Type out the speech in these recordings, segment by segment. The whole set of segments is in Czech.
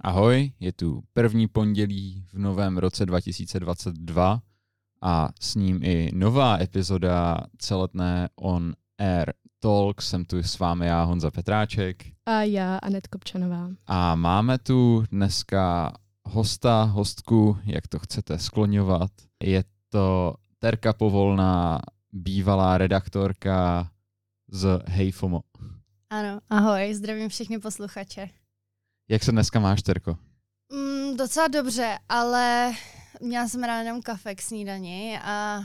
Ahoj, je tu první pondělí v novém roce 2022 a s ním i nová epizoda celetné On Air Talk. Jsem tu s vámi já, Honza Petráček. A já, Anet Kopčanová. A máme tu dneska hosta, hostku, jak to chcete skloňovat. Je to Terka Povolná, bývalá redaktorka z Hejfomo. Ano, ahoj, zdravím všechny posluchače. Jak se dneska máš, Terko? Mm, docela dobře, ale měla jsem ráno jenom kafe k snídani a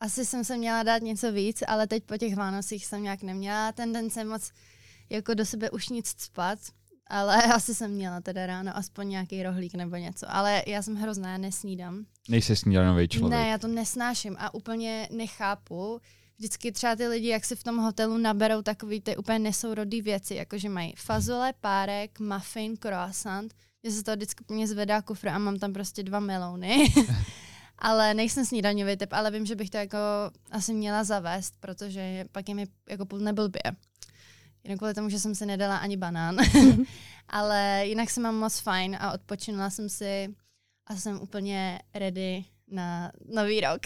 asi jsem se měla dát něco víc, ale teď po těch Vánocích jsem nějak neměla tendence moc jako do sebe už nic spat, ale asi jsem měla teda ráno aspoň nějaký rohlík nebo něco, ale já jsem hrozná, nesnídám. Nejsi snídanový člověk. Ne, já to nesnáším a úplně nechápu, vždycky třeba ty lidi, jak si v tom hotelu naberou takový ty úplně nesourodý věci, jakože mají fazole, párek, muffin, croissant. Mně se to vždycky mě zvedá kufr a mám tam prostě dva melouny. ale nejsem snídaňový typ, ale vím, že bych to jako asi měla zavést, protože pak je mi jako půl neblbě. Jen kvůli tomu, že jsem si nedala ani banán. ale jinak jsem mám moc fajn a odpočinula jsem si a jsem úplně ready na nový rok.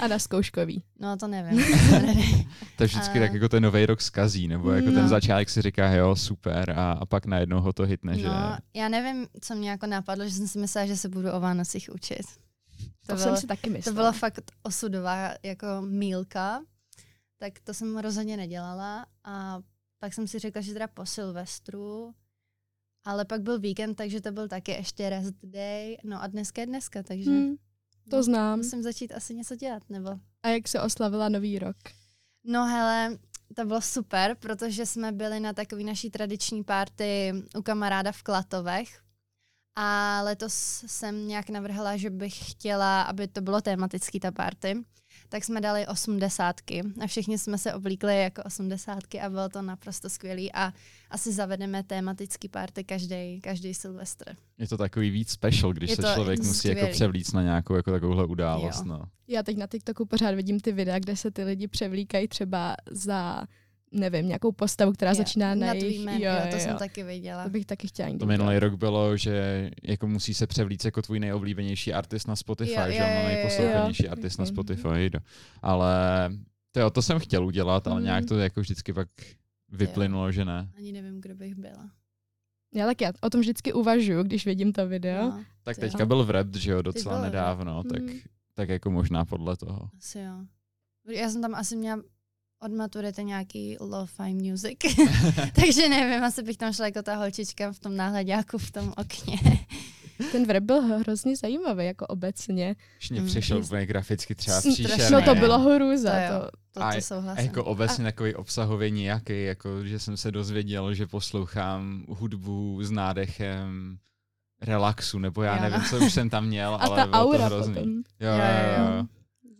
a na zkouškový. No to nevím. to je vždycky a... tak jako ten nový rok zkazí, nebo jako no. ten začátek si říká, jo, super, a, a pak najednou ho to hitne, no, že... já nevím, co mě jako napadlo, že jsem si myslela, že se budu o Vánocích učit. To, to bylo, jsem si taky myslela. To byla fakt osudová jako mílka, tak to jsem rozhodně nedělala a pak jsem si řekla, že teda po Silvestru ale pak byl víkend, takže to byl taky ještě rest day. No a dneska je dneska, takže... Hmm. To znám. Musím začít asi něco dělat, nebo? A jak se oslavila nový rok? No hele, to bylo super, protože jsme byli na takové naší tradiční párty u kamaráda v Klatovech. A letos jsem nějak navrhla, že bych chtěla, aby to bylo tematický ta party tak jsme dali osmdesátky a všichni jsme se oblíkli jako osmdesátky a bylo to naprosto skvělý a asi zavedeme tematický party každý, každý Silvestr. Je to takový víc special, když je se člověk skvělý. musí jako převlíct na nějakou jako takovouhle událost. No. Já teď na TikToku pořád vidím ty videa, kde se ty lidi převlíkají třeba za nevím, nějakou postavu, která jo, začíná na, na jejich... Jméno, jo, jo, to jo. jsem taky viděla. To bych taky chtěla To minulý rok bylo, že jako musí se převlít jako tvůj nejoblíbenější artist na Spotify, jo, že jo, nejposlouchanější artist jo. na Spotify. Ale to, jo, to jsem chtěl udělat, ale mm. nějak to jako vždycky pak vyplynulo, jo. že ne. Ani nevím, kdo bych byla. Já tak já o tom vždycky uvažuju, když vidím to video. No, tak teďka byl v rap, že jo, docela nedávno, tak, mm. tak jako možná podle toho. Asi jo. Já jsem tam asi měla od maturity nějaký lo-fi music, takže nevím, asi bych tam šla jako ta holčička v tom náhledáku v tom okně. Ten vrb byl hrozně zajímavý, jako obecně. Už mě přišel mm. úplně graficky třeba příšerný. No to bylo hrůza. To, to, to, to souhlasím. A jako obecně a... takový obsahově nějaký, jako že jsem se dozvěděl, že poslouchám hudbu s nádechem relaxu, nebo já jo, nevím, no. co už jsem tam měl, a ale ta bylo aura to hrozný. Potom. Jo, jo, jo. jo.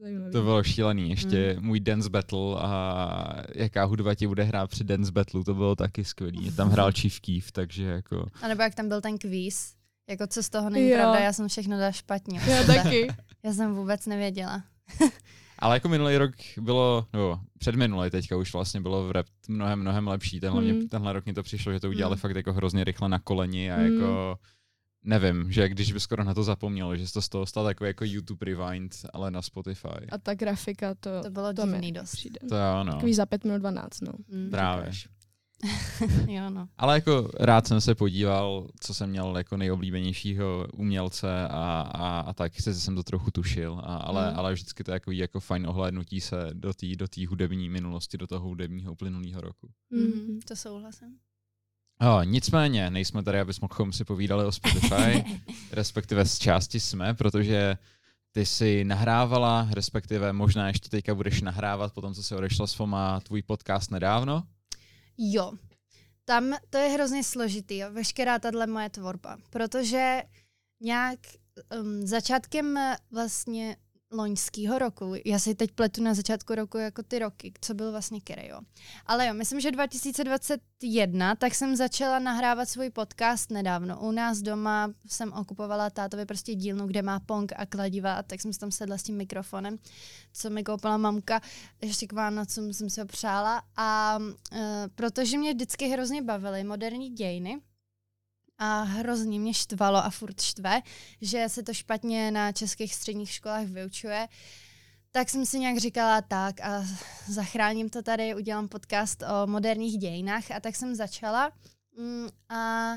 Zajímavý. To bylo šílený. Ještě mm. můj dance battle a jaká hudba ti bude hrát při dance battle, to bylo taky skvělý. Tam hrál Chief Keef, takže jako... A nebo jak tam byl ten kvíz, jako co z toho není jo. pravda, já jsem všechno dala špatně. Já taky. Já jsem vůbec nevěděla. Ale jako minulý rok bylo, no, předminulý teďka už vlastně bylo v rap mnohem, mnohem lepší. Tenhle, mm. tenhle rok mi to přišlo, že to udělali mm. fakt jako hrozně rychle na koleni a mm. jako nevím, že když by skoro na to zapomněl, že to z toho stal takový jako YouTube Rewind, ale na Spotify. A ta grafika, to, to bylo to divný dost. Přijde. To jo, no. Takový za 5 minut 12, no. Mm, Právě. jo, no. Ale jako rád jsem se podíval, co jsem měl jako nejoblíbenějšího umělce a, a, a tak se jsem to trochu tušil, a, ale, mm. ale vždycky to je jako, jako fajn ohlédnutí se do té do hudební minulosti, do toho hudebního uplynulého roku. Mm, to souhlasím. Oh, nicméně, nejsme tady, abychom si povídali o Spotify, respektive z části jsme, protože ty si nahrávala, respektive možná ještě teďka budeš nahrávat po tom, co se odešla s FOMA tvůj podcast nedávno? Jo, tam to je hrozně složitý, jo, veškerá tahle moje tvorba, protože nějak um, začátkem vlastně loňského roku. Já si teď pletu na začátku roku jako ty roky, co byl vlastně který, jo. Ale jo, myslím, že 2021, tak jsem začala nahrávat svůj podcast nedávno. U nás doma jsem okupovala tátovi prostě dílnu, kde má pong a kladiva, tak jsem tam sedla s tím mikrofonem, co mi koupila mamka. Ještě k Vánocům jsem ho přála. A uh, protože mě vždycky hrozně bavily moderní dějiny, a hrozně mě štvalo a furt štve, že se to špatně na českých středních školách vyučuje. Tak jsem si nějak říkala tak a zachráním to tady, udělám podcast o moderních dějinách a tak jsem začala mm, a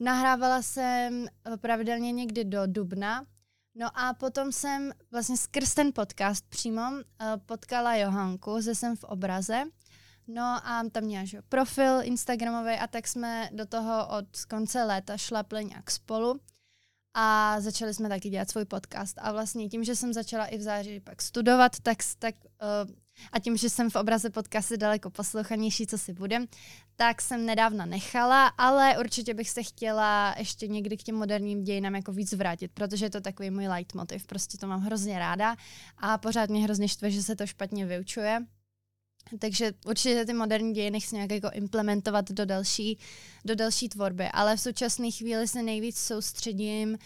nahrávala jsem pravidelně někdy do dubna. No a potom jsem vlastně skrz ten podcast přímo eh, potkala Johanku ze Jsem v obraze, No a tam měla že, profil Instagramový a tak jsme do toho od konce léta šlapli nějak spolu a začali jsme taky dělat svůj podcast. A vlastně tím, že jsem začala i v září pak studovat, tak, tak uh, a tím, že jsem v obraze podcasty daleko poslouchanější, co si budem, tak jsem nedávno nechala, ale určitě bych se chtěla ještě někdy k těm moderním dějinám jako víc vrátit, protože je to takový můj leitmotiv, prostě to mám hrozně ráda a pořád mě hrozně štve, že se to špatně vyučuje. Takže určitě ty moderní dějiny chci nějak jako implementovat do další, do další tvorby, ale v současné chvíli se nejvíc soustředím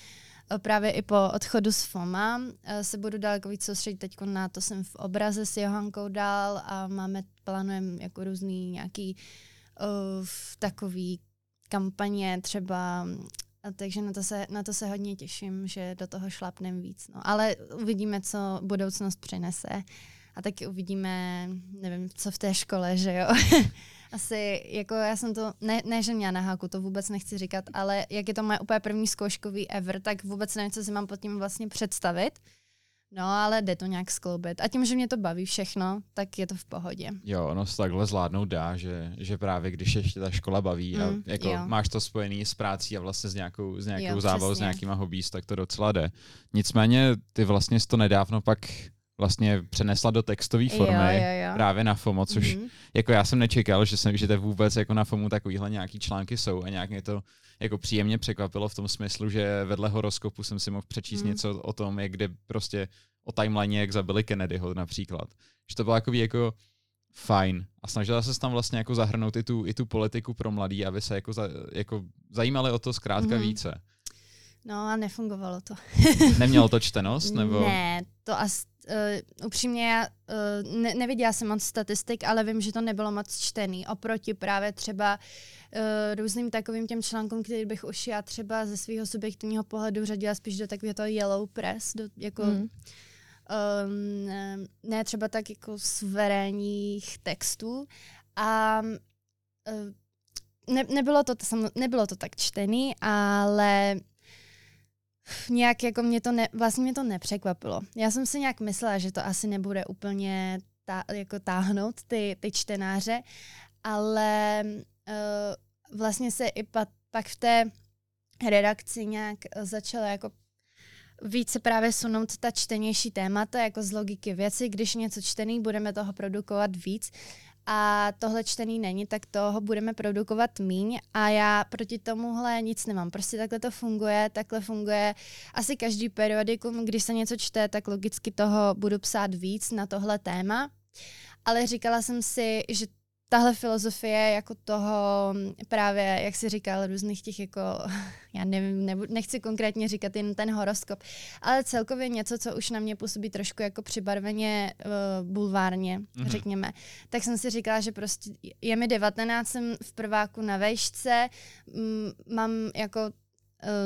eh, právě i po odchodu z FOMA eh, se budu daleko víc soustředit teď na to, jsem v obraze s Johankou dál a máme, plánujeme jako různý nějaký uh, takový kampaně třeba a takže na to, se, na to se hodně těším, že do toho šlapnem víc. No. Ale uvidíme, co budoucnost přinese a taky uvidíme, nevím, co v té škole, že jo. Asi, jako já jsem to, ne, ne že měla na háku, to vůbec nechci říkat, ale jak je to moje úplně první zkouškový ever, tak vůbec nevím, co si mám pod tím vlastně představit. No, ale jde to nějak skloubit. A tím, že mě to baví všechno, tak je to v pohodě. Jo, ono se takhle zvládnout dá, že, že právě když ještě ta škola baví mm, a jako jo. máš to spojený s prácí a vlastně s nějakou, s nějakou zábavou, s nějakýma hobbies, tak to docela jde. Nicméně ty vlastně jsi to nedávno pak vlastně přenesla do textové formy jo, jo, jo. právě na FOMO, což mm-hmm. jako já jsem nečekal, že jsem, že to vůbec jako na FOMu takovýhle nějaký články jsou a nějak mě to jako příjemně překvapilo v tom smyslu, že vedle horoskopu jsem si mohl přečíst mm. něco o tom, jak kde prostě o timeline, jak zabili Kennedyho například. Že to bylo jako jako fajn. A snažila se tam vlastně jako zahrnout i tu, i tu politiku pro mladý, aby se jako, za, jako zajímali o to zkrátka mm. více. No a nefungovalo to. Nemělo to čtenost? Nebo? Ne, to asi uh, upřímně já uh, ne, neviděla jsem moc statistik, ale vím, že to nebylo moc čtený. Oproti právě třeba uh, různým takovým těm článkům, který bych už já třeba ze svého subjektivního pohledu řadila spíš do takového toho yellow press, do, jako mm. um, ne třeba tak jako suverénních textů. A uh, ne, nebylo, to, nebylo to tak čtený, ale nějak jako mě to ne, vlastně mě to nepřekvapilo. Já jsem si nějak myslela, že to asi nebude úplně tá, jako táhnout ty, ty čtenáře, ale uh, vlastně se i pa, pak v té redakci nějak začala jako více právě sunout ta čtenější témata, jako z logiky věci. Když něco čtený, budeme toho produkovat víc a tohle čtený není, tak toho budeme produkovat míň a já proti tomuhle nic nemám. Prostě takhle to funguje, takhle funguje asi každý periodikum, když se něco čte, tak logicky toho budu psát víc na tohle téma. Ale říkala jsem si, že tahle filozofie jako toho právě, jak si říkal, různých těch jako, já nevím, nebu, nechci konkrétně říkat jen ten horoskop, ale celkově něco, co už na mě působí trošku jako přibarveně uh, bulvárně, mm-hmm. řekněme. Tak jsem si říkala, že prostě je mi 19, jsem v prváku na vejšce, m, mám jako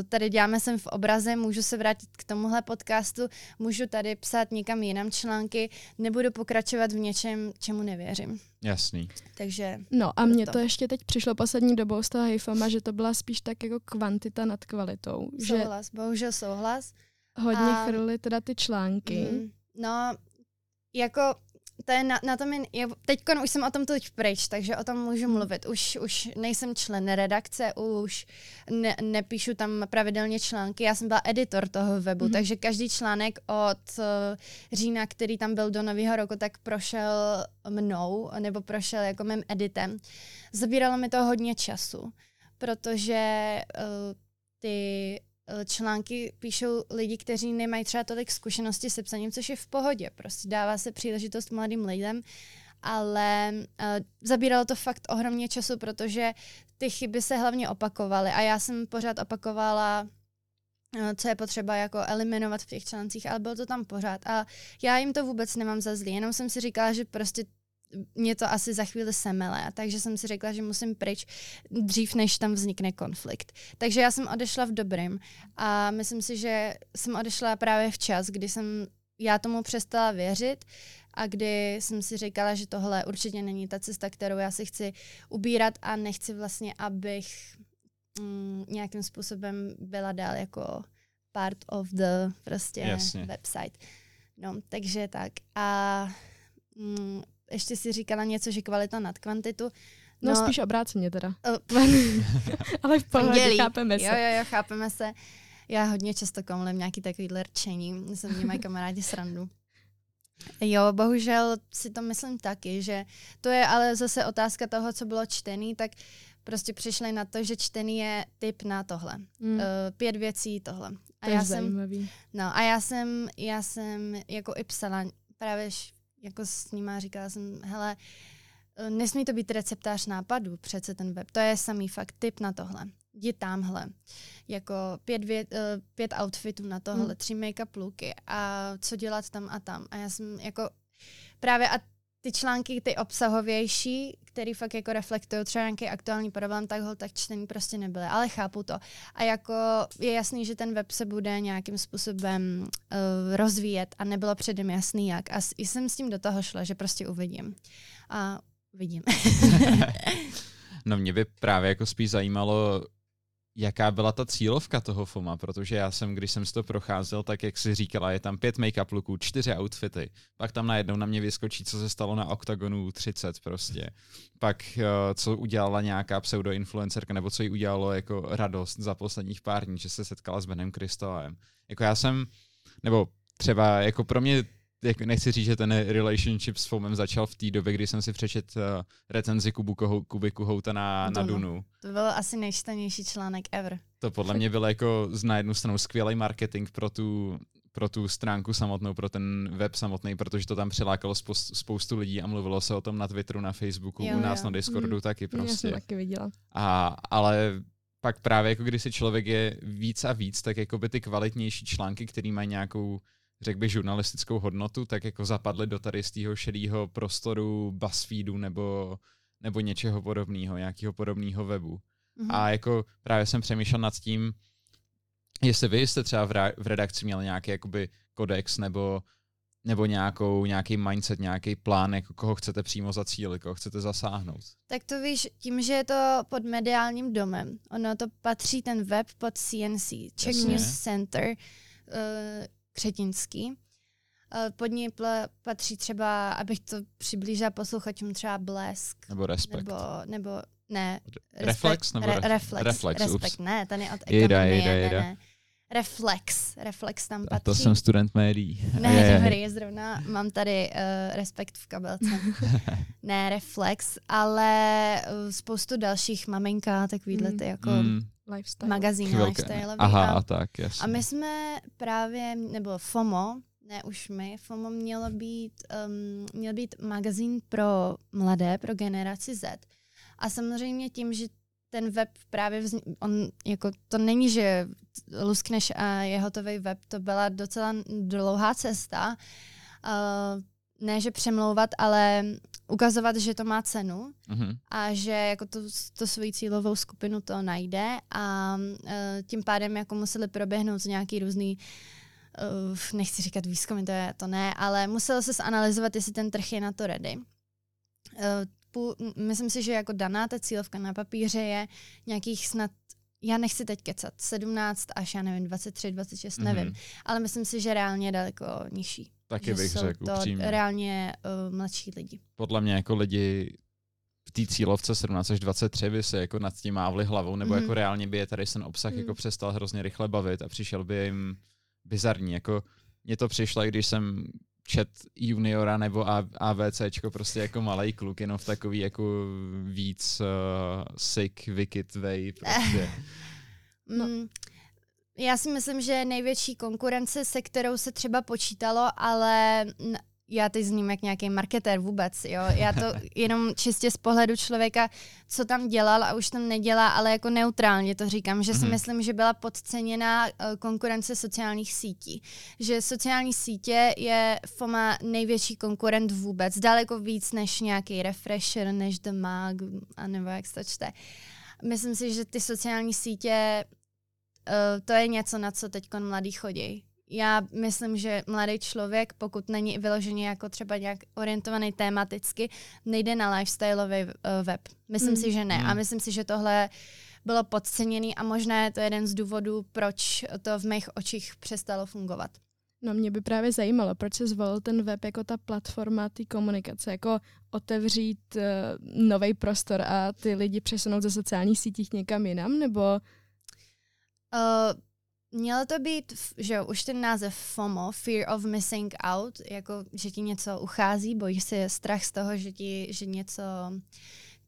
tady děláme sem v obraze, můžu se vrátit k tomuhle podcastu, můžu tady psát někam jinam články, nebudu pokračovat v něčem, čemu nevěřím. Jasný. Takže No a mně to ještě teď přišlo poslední dobou z toho hejfama, že to byla spíš tak jako kvantita nad kvalitou. Souhlas, že bohužel souhlas. Hodně a... chrly teda ty články. Mm, no, jako to je na, na tom, je, teď už jsem o tom teď pryč, takže o tom můžu hmm. mluvit. Už, už nejsem člen redakce, už ne, nepíšu tam pravidelně články. Já jsem byla editor toho webu, mm-hmm. takže každý článek od uh, října, který tam byl do nového roku, tak prošel mnou, nebo prošel jako mým editem. Zabíralo mi to hodně času, protože uh, ty články píšou lidi, kteří nemají třeba tolik zkušenosti se psaním, což je v pohodě. Prostě dává se příležitost mladým lidem, ale uh, zabíralo to fakt ohromně času, protože ty chyby se hlavně opakovaly a já jsem pořád opakovala uh, co je potřeba jako eliminovat v těch článcích, ale bylo to tam pořád. A já jim to vůbec nemám za zlý, jenom jsem si říkala, že prostě mě to asi za chvíli semele, takže jsem si řekla, že musím pryč dřív, než tam vznikne konflikt. Takže já jsem odešla v dobrém a myslím si, že jsem odešla právě včas, kdy jsem já tomu přestala věřit a kdy jsem si říkala, že tohle určitě není ta cesta, kterou já si chci ubírat a nechci vlastně, abych mm, nějakým způsobem byla dál jako part of the prostě Jasně. website. No, takže tak. A mm, ještě si říkala něco, že kvalita nad kvantitu. No, no spíš obráceně teda. Ale v pohodě, chápeme se. Jo, jo, jo, chápeme se. Já hodně často komlím nějaký takový rčení, se mě mají kamarádi srandu. Jo, bohužel si to myslím taky, že to je ale zase otázka toho, co bylo čtený, tak prostě přišli na to, že čtený je typ na tohle. Mm. Uh, pět věcí tohle. A to já je jsem, zajímavý. No a já jsem, já jsem jako i psala právě jako s nima říkala jsem, hele, eh, nesmí to být receptář nápadů, přece ten web. To je samý fakt typ na tohle. Jdi tamhle. Jako pět, vět, uh, pět outfitů na tohle, hmm. tři make-up looky a co dělat tam a tam. A já jsem jako právě a ty články, ty obsahovější, který fakt jako reflektují třeba nějaký aktuální problém, tak ho tak čtený prostě nebyly, ale chápu to. A jako je jasný, že ten web se bude nějakým způsobem uh, rozvíjet a nebylo předem jasný jak. A jsem s tím do toho šla, že prostě uvidím. A uvidím. no mě by právě jako spíš zajímalo, jaká byla ta cílovka toho FOMA, protože já jsem, když jsem si to procházel, tak jak si říkala, je tam pět make-up looků, čtyři outfity, pak tam najednou na mě vyskočí, co se stalo na Octagonu 30 prostě, pak uh, co udělala nějaká pseudo-influencerka, nebo co jí udělalo jako radost za posledních pár dní, že se setkala s Benem Kristovem. Jako já jsem, nebo třeba jako pro mě jako nechci říct, že ten relationship s FOMem začal v té době, kdy jsem si přečet uh, recenzi Kubu Kuby Kuhouta na, na Dunu. To byl asi nejčtenější článek ever. To podle mě byl jako z na jednu stranu skvělý marketing pro tu, pro tu stránku samotnou, pro ten web samotný, protože to tam přilákalo spoustu, spoustu lidí a mluvilo se o tom na Twitteru, na Facebooku, jo, u nás jo. na Discordu mm. taky prostě. Já jsem taky viděla. A, ale pak právě jako když si člověk je víc a víc, tak jako by ty kvalitnější články, které mají nějakou řekl bych, žurnalistickou hodnotu, tak jako zapadly do tady z toho šedého prostoru BuzzFeedu nebo, nebo něčeho podobného, nějakého podobného webu. Mm-hmm. A jako právě jsem přemýšlel nad tím, jestli vy jste třeba v, re- v redakci měli nějaký jakoby kodex nebo nebo nějakou, nějaký mindset, nějaký plán, jako koho chcete přímo zacílit, koho chcete zasáhnout? Tak to víš, tím, že je to pod mediálním domem, ono to patří ten web pod CNC, Czech Jasně. News Center, uh, Křetinský. Eh, pod ní patří třeba, abych to přiblížila posluchačům, třeba Blesk. Nebo Respekt. Nebo, nebo ne. Reflex? Nebo re, reflex, reflex, Respekt, ne, ten je od ekonomie. Jejda, jejda, jejda. Ne, ne. Reflex, Reflex tam patří. A to jsem student médií. Ne, je, dobrý, zrovna mám tady uh, Respekt v kabelce. ne, Reflex, ale uh, spoustu dalších maminka, takovýhle ty jako mm lifestyle. magazín lifestyle. Aha, a, tak, jasně. A my jsme právě, nebo FOMO, ne už my, FOMO mělo být, um, měl být magazín pro mladé, pro generaci Z. A samozřejmě tím, že ten web právě vznik, on jako to není, že luskneš a je hotový web, to byla docela dlouhá cesta. Uh, ne, že přemlouvat, ale ukazovat, že to má cenu mm-hmm. a že jako to, to svoji cílovou skupinu to najde a uh, tím pádem jako museli proběhnout nějaký různý uh, nechci říkat výzkumy, to, je, to ne, ale muselo se zanalizovat, jestli ten trh je na to ready. Uh, půl, myslím si, že jako daná ta cílovka na papíře je nějakých snad já nechci teď kecat, 17 až já nevím, 23, 26, mm-hmm. nevím, ale myslím si, že reálně je daleko nižší. Taky že bych řekl to upřímně. reálně uh, mladší lidi. Podle mě jako lidi v té cílovce 17 až 23 by se jako nad tím mávli hlavou, nebo mm. jako reálně by je tady ten obsah mm. jako přestal hrozně rychle bavit a přišel by jim bizarní. Jako mně to přišlo, když jsem čet juniora nebo AVCčko prostě jako malý kluk, jenom v takový jako víc uh, sick, wicked way prostě. no. Mm, já si myslím, že největší konkurence, se kterou se třeba počítalo, ale já teď zním jak nějaký marketér vůbec, jo. Já to jenom čistě z pohledu člověka, co tam dělal a už tam nedělá, ale jako neutrálně to říkám, že si mm-hmm. myslím, že byla podceněná uh, konkurence sociálních sítí. Že sociální sítě je FOMA největší konkurent vůbec, daleko víc než nějaký refresher, než The Mag, a nebo jak se to čte. Myslím si, že ty sociální sítě, uh, to je něco, na co teď mladí chodí já myslím, že mladý člověk, pokud není vyložený jako třeba nějak orientovaný tematicky, nejde na lifestyleový uh, web. Myslím mm. si, že ne. Mm. A myslím si, že tohle bylo podceněný a možná je to jeden z důvodů, proč to v mých očích přestalo fungovat. No mě by právě zajímalo, proč se zvolil ten web jako ta platforma té komunikace, jako otevřít uh, eh, nový prostor a ty lidi přesunout ze sociálních sítích někam jinam, nebo... Uh, Mělo to být, že už ten název FOMO, Fear of Missing Out, jako že ti něco uchází, bojíš se strach z toho, že ti, že něco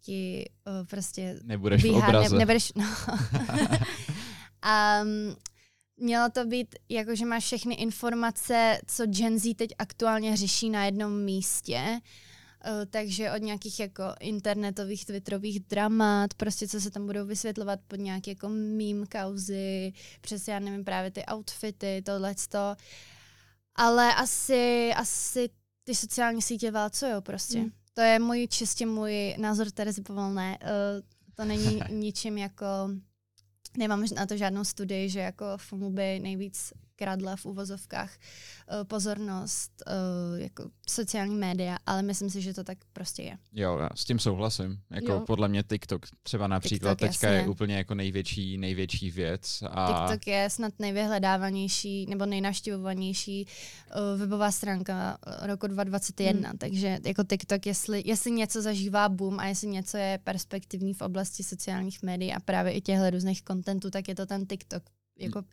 ti uh, prostě Nebudeš bíhá, v obraze. Ne, nebudeš, no. um, mělo to být jako, že máš všechny informace, co Gen Z teď aktuálně řeší na jednom místě Eh, takže od nějakých jako internetových, twitterových dramat, prostě co se tam budou vysvětlovat pod nějaké jako meme kauzy, přes já nevím, právě ty outfity, tohleto. Ale asi, asi ty sociální sítě válcujou prostě. Mm. To je můj čistě můj názor Terezy Povolné. Uh, to není ničím jako nemám na to žádnou studii, že jako FOMU by nejvíc kradla v uvozovkách uh, pozornost uh, jako sociální média, ale myslím si, že to tak prostě je. Jo, já s tím souhlasím. Jako jo. podle mě TikTok třeba například TikTok, teďka jasně. je úplně jako největší, největší věc. A... TikTok je snad nejvyhledávanější nebo nejnaštěvovanější uh, webová stránka roku 2021, hmm. takže jako TikTok, jestli, jestli něco zažívá boom a jestli něco je perspektivní v oblasti sociálních médií a právě i těchto různých kontentů, tak je to ten TikTok. Jako hmm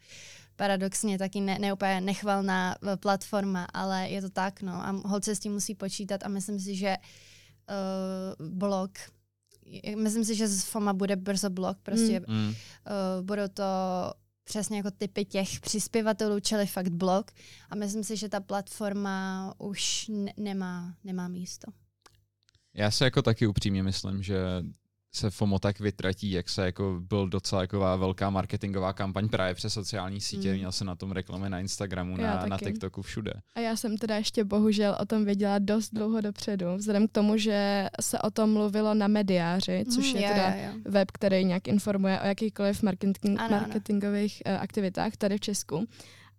paradoxně taky ne, ne úplně nechvalná eh, platforma, ale je to tak, no. A holce s tím musí počítat a myslím si, že uh, blog, myslím si, že z FOMA bude brzo blog, prostě mm. uh, budou to přesně jako typy těch přispěvatelů, čili fakt blog a myslím si, že ta platforma už ne- nemá, nemá místo. Já se jako taky upřímně myslím, že se FOMO tak vytratí, jak se jako byl docela jako velká marketingová kampaň právě přes sociální sítě, mm. měl se na tom reklamy na Instagramu, na, na TikToku, všude. A já jsem teda ještě bohužel o tom věděla dost dlouho dopředu, vzhledem k tomu, že se o tom mluvilo na Mediáři, což mm, je, je teda je, je. web, který nějak informuje o jakýchkoliv marketing, ano, marketingových ano. aktivitách tady v Česku.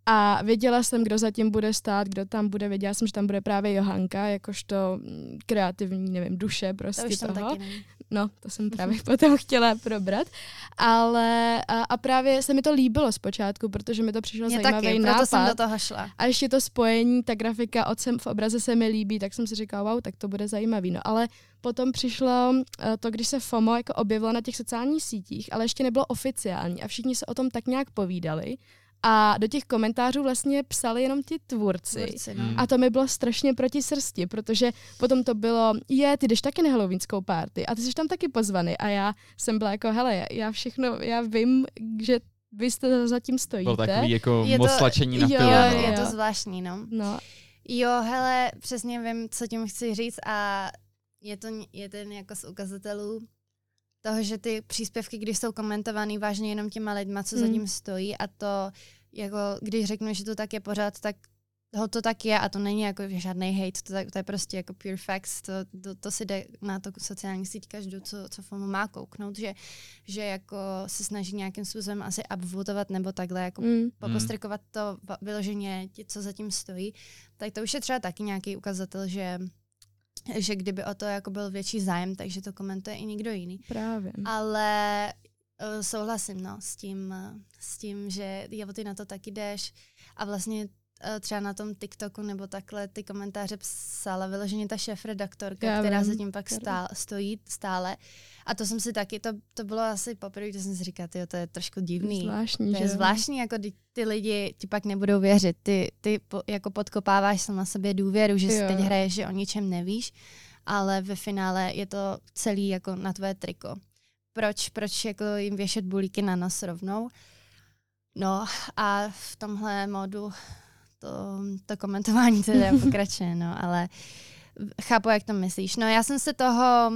A věděla jsem, kdo zatím bude stát, kdo tam bude. Věděla jsem, že tam bude právě Johanka, jakožto mm, kreativní, nevím, duše prostě to toho. Taky No, to jsem právě potom chtěla probrat. Ale a, a právě se mi to líbilo zpočátku, protože mi to přišlo Mě zajímavý taky, nápad. jsem do toho šla. A ještě to spojení, ta grafika od sem v obraze se mi líbí, tak jsem si říkala, wow, tak to bude zajímavý. No ale potom přišlo eh, to, když se FOMO jako objevilo na těch sociálních sítích, ale ještě nebylo oficiální a všichni se o tom tak nějak povídali. A do těch komentářů vlastně psali jenom ti tvůrci. tvůrci no. A to mi bylo strašně proti srsti, protože potom to bylo, je, ty jdeš taky na halloweenskou party a ty jsi tam taky pozvaný. A já jsem byla jako, hele, já všechno, já vím, že vy jste zatím stojíte. Byl takový jako je moc to, tlačení na jo, pilu. Jo, je to zvláštní, no. no. Jo, hele, přesně vím, co tím chci říct a je to je ten jako z ukazatelů toho, že ty příspěvky, když jsou komentovaný vážně jenom těma lidma, co hmm. za tím stojí a to, jako když řeknu, že to tak je pořád, tak toho to tak je a to není jako žádný hate, to, to je prostě jako pure facts, to, to, to si jde na to sociální síť každou, co, co FOMO má kouknout, že, že jako se snaží nějakým způsobem asi upvotovat nebo takhle jako mm. popostrkovat to vyloženě, co zatím stojí, tak to už je třeba taky nějaký ukazatel, že že kdyby o to jako byl větší zájem, takže to komentuje i někdo jiný. Právě. Ale uh, souhlasím no, s, tím, uh, s tím, že jo, ty na to taky jdeš a vlastně uh, třeba na tom TikToku nebo takhle ty komentáře psala vyloženě ta šéf-redaktorka, Já která vím, zatím pak stál, stojí stále. A to jsem si taky, to, to bylo asi poprvé, když jsem si říkala, tyjo, to je trošku divný. Zvláštní, to je že? zvláštní, jako ty, ty lidi ti pak nebudou věřit. Ty, ty po, jako podkopáváš sama sobě důvěru, že jo. si teď hraješ, že o ničem nevíš, ale ve finále je to celý jako na tvoje triko. Proč, proč jako jim věšet bulíky na nos rovnou? No a v tomhle modu to, to komentování teda pokračuje, no, ale chápu, jak to myslíš. No já jsem se toho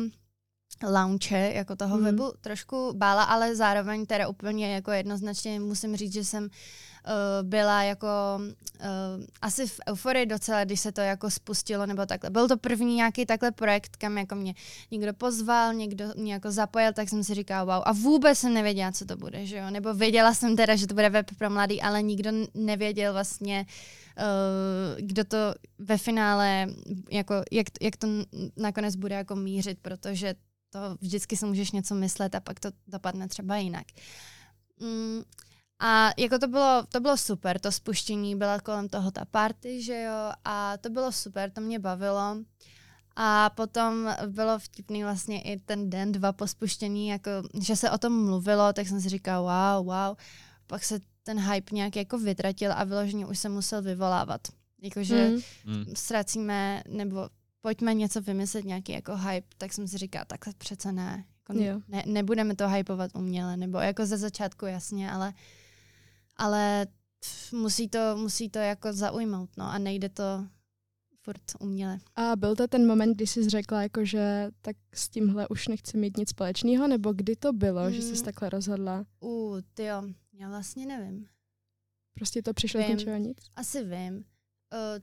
launche, jako toho mm. webu, trošku bála, ale zároveň teda úplně jako jednoznačně musím říct, že jsem uh, byla jako uh, asi v euforii docela, když se to jako spustilo nebo takhle. Byl to první nějaký takhle projekt, kam jako mě někdo pozval, někdo mě jako zapojil, tak jsem si říkala wow. A vůbec jsem nevěděla, co to bude, že jo? Nebo věděla jsem teda, že to bude web pro mladý, ale nikdo nevěděl vlastně, uh, kdo to ve finále, jako, jak, jak to nakonec bude jako mířit, protože to vždycky si můžeš něco myslet a pak to dopadne třeba jinak. Mm, a jako to bylo, to bylo super, to spuštění, byla kolem toho ta party, že jo, a to bylo super, to mě bavilo. A potom bylo vtipný vlastně i ten den, dva po spuštění, jako, že se o tom mluvilo, tak jsem si říkala, wow, wow. Pak se ten hype nějak jako vytratil a vyloženě už se musel vyvolávat. Jakože mm. ztracíme, nebo pojďme něco vymyslet, nějaký jako hype, tak jsem si říkala, tak přece ne. Jako ne nebudeme to hypovat uměle, nebo jako ze začátku jasně, ale ale musí to, musí to jako zaujmout, no a nejde to furt uměle. A byl to ten moment, kdy jsi řekla, jako, že tak s tímhle už nechci mít nic společného, nebo kdy to bylo, mm. že jsi hmm. takhle rozhodla? U, ty jo, já vlastně nevím. Prostě to přišlo vím. z ničeho nic? Asi vím. Uh,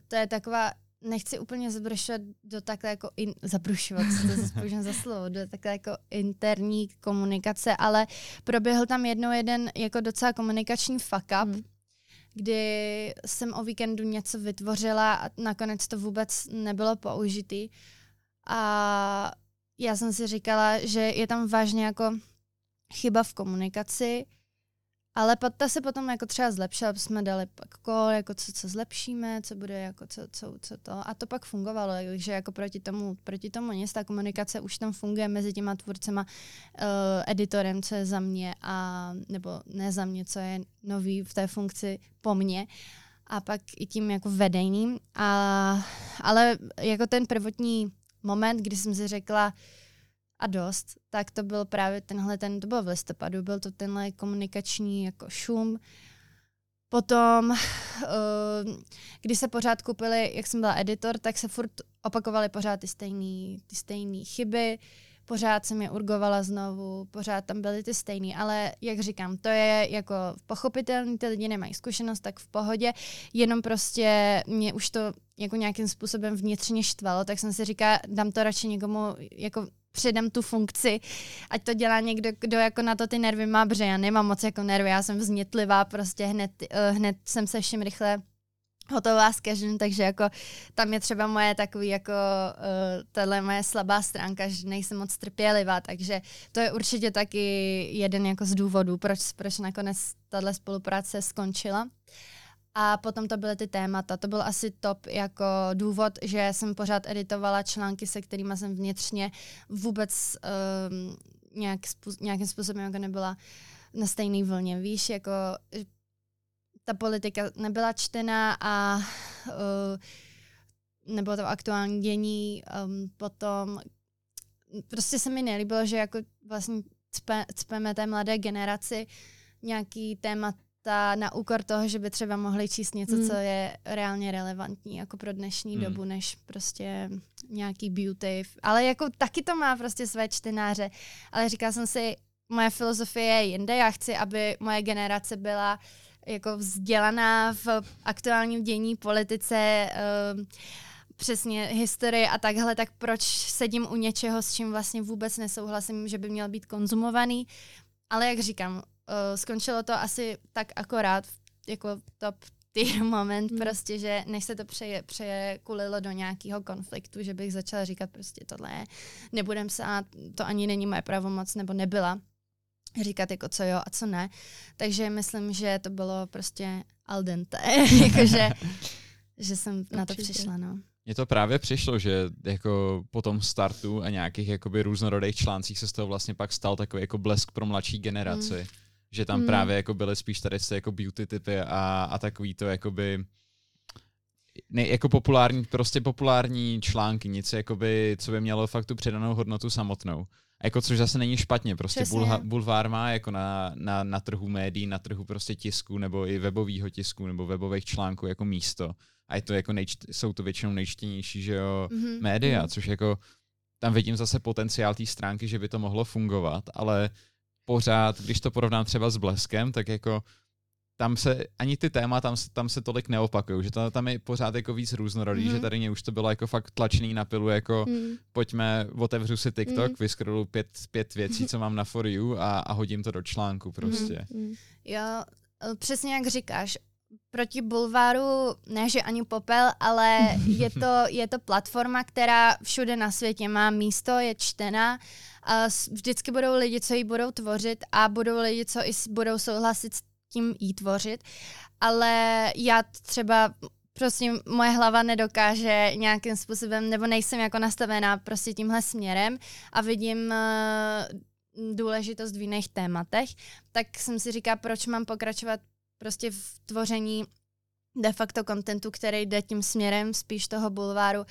to je taková nechci úplně zabrušovat do takhle jako in, zabrušovat, co to zase za slovo, do takhle jako interní komunikace, ale proběhl tam jednou jeden jako docela komunikační fuck up, hmm. kdy jsem o víkendu něco vytvořila a nakonec to vůbec nebylo použitý. A já jsem si říkala, že je tam vážně jako chyba v komunikaci, ale ta se potom jako třeba zlepšila, jsme dali pak kol, jako co, co zlepšíme, co bude jako co, co, co to. A to pak fungovalo, takže jako proti tomu, proti tomu nic, ta komunikace už tam funguje mezi těma tvůrcema, uh, editorem, co je za mě, a, nebo ne za mě, co je nový v té funkci po mně a pak i tím jako vedením. A, ale jako ten prvotní moment, kdy jsem si řekla, a dost, tak to byl právě tenhle, ten, to bylo v listopadu, byl to tenhle komunikační jako šum. Potom, uh, když se pořád kupili, jak jsem byla editor, tak se furt opakovaly pořád ty stejné ty stejný chyby, pořád jsem je urgovala znovu, pořád tam byly ty stejný, ale jak říkám, to je jako pochopitelný, ty lidi nemají zkušenost, tak v pohodě, jenom prostě mě už to jako nějakým způsobem vnitřně štvalo, tak jsem si říkala, dám to radši někomu jako předem tu funkci, ať to dělá někdo, kdo jako na to ty nervy má, protože já nemám moc jako nervy, já jsem vznětlivá, prostě hned, uh, hned jsem se všem rychle hotová s každým, takže jako tam je třeba moje takový jako uh, tahle moje slabá stránka, že nejsem moc trpělivá, takže to je určitě taky jeden jako z důvodů, proč, proč nakonec tahle spolupráce skončila. Uh, a potom to byly ty témata. To byl asi top jako důvod, že jsem pořád editovala články, se kterými jsem vnitřně vůbec um, nějak nějakým způsobem jako nebyla na stejné vlně. Víš, jako ta politika nebyla čtená a uh, nebylo to aktuální dění. Um, potom prostě se mi nelíbilo, že jako vlastně cpe, cpeme té mladé generaci nějaký témat ta na úkor toho, že by třeba mohli číst něco, mm. co je reálně relevantní jako pro dnešní mm. dobu, než prostě nějaký beauty. Ale jako taky to má prostě své čtenáře. Ale říkala jsem si, moje filozofie je jinde. Já chci, aby moje generace byla jako vzdělaná v aktuálním dění, politice, um, přesně historii a takhle, tak proč sedím u něčeho, s čím vlastně vůbec nesouhlasím, že by měl být konzumovaný. Ale jak říkám, uh, skončilo to asi tak akorát, jako top tier moment hmm. prostě, že než se to přeje, přeje kulilo do nějakého konfliktu, že bych začala říkat prostě tohle je, nebudem se, a to ani není moje pravomoc, nebo nebyla říkat jako co jo a co ne. Takže myslím, že to bylo prostě al dente, jakože že jsem Určitě. na to přišla, no. Mně to právě přišlo, že jako po tom startu a nějakých jakoby různorodých článcích se z toho vlastně pak stal takový jako blesk pro mladší generaci. Mm že tam hmm. právě jako byly spíš tady ty jako beauty typy a, a takový to jakoby ne, jako populární, prostě populární články, nic jakoby, co by mělo fakt tu předanou hodnotu samotnou. A Jako což zase není špatně, prostě bulha, bulvár má jako na, na, na trhu médií, na trhu prostě tisku nebo i webového tisku nebo webových článků jako místo. A je to jako nejčt, jsou to většinou nejčtěnější, že jo, mm-hmm. média, mm-hmm. což jako tam vidím zase potenciál té stránky, že by to mohlo fungovat, ale pořád, když to porovnám třeba s Bleskem, tak jako tam se, ani ty téma tam, tam se tolik neopakují, že to, tam je pořád jako víc různorodý, mm. že tady mě už to bylo jako fakt tlačený na pilu, jako mm. pojďme, otevřu si TikTok, mm. vyskrolu pět, pět věcí, co mám na For You a, a hodím to do článku prostě. Mm. Jo, přesně jak říkáš, proti bulváru, ne že ani popel, ale je to, je to platforma, která všude na světě má místo, je čtená. A vždycky budou lidi, co ji budou tvořit a budou lidi, co i budou souhlasit s tím jí tvořit. Ale já třeba prostě moje hlava nedokáže nějakým způsobem, nebo nejsem jako nastavená prostě tímhle směrem a vidím uh, důležitost v jiných tématech, tak jsem si říká, proč mám pokračovat prostě v tvoření de facto kontentu, který jde tím směrem spíš toho bulváru,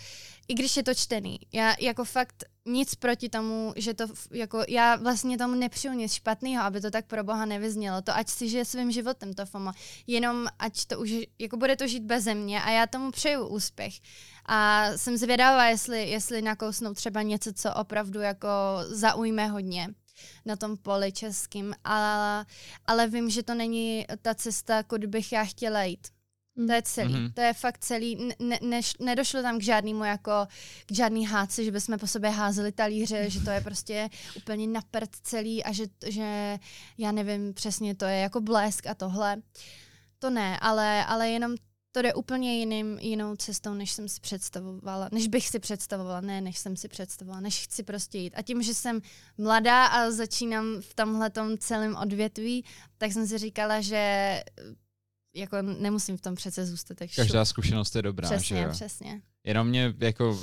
i když je to čtený. Já jako fakt nic proti tomu, že to jako, já vlastně tomu nepřiju nic špatného, aby to tak pro boha nevyznělo. To ať si žije svým životem to FOMO. Jenom ať to už, jako bude to žít bez mě a já tomu přeju úspěch. A jsem zvědavá, jestli, jestli nakousnou třeba něco, co opravdu jako zaujme hodně na tom poli českým, ale, ale vím, že to není ta cesta, kudy bych já chtěla jít. To je celý. Mm-hmm. To je fakt celý. Ne, ne, nedošlo tam k žádnému jako, k žádný hádce, že bychom po sobě házeli talíře, že to je prostě úplně naprt celý a že, že já nevím přesně, to je jako blesk a tohle. To ne, ale, ale jenom to jde úplně jiným, jinou cestou, než jsem si představovala, než bych si představovala, ne, než jsem si představovala, než chci prostě jít. A tím, že jsem mladá a začínám v tomhle celém odvětví, tak jsem si říkala, že jako nemusím v tom přece zůstat. Tak Každá zkušenost je dobrá, přesně, že jo? Přesně, Jenom mě jako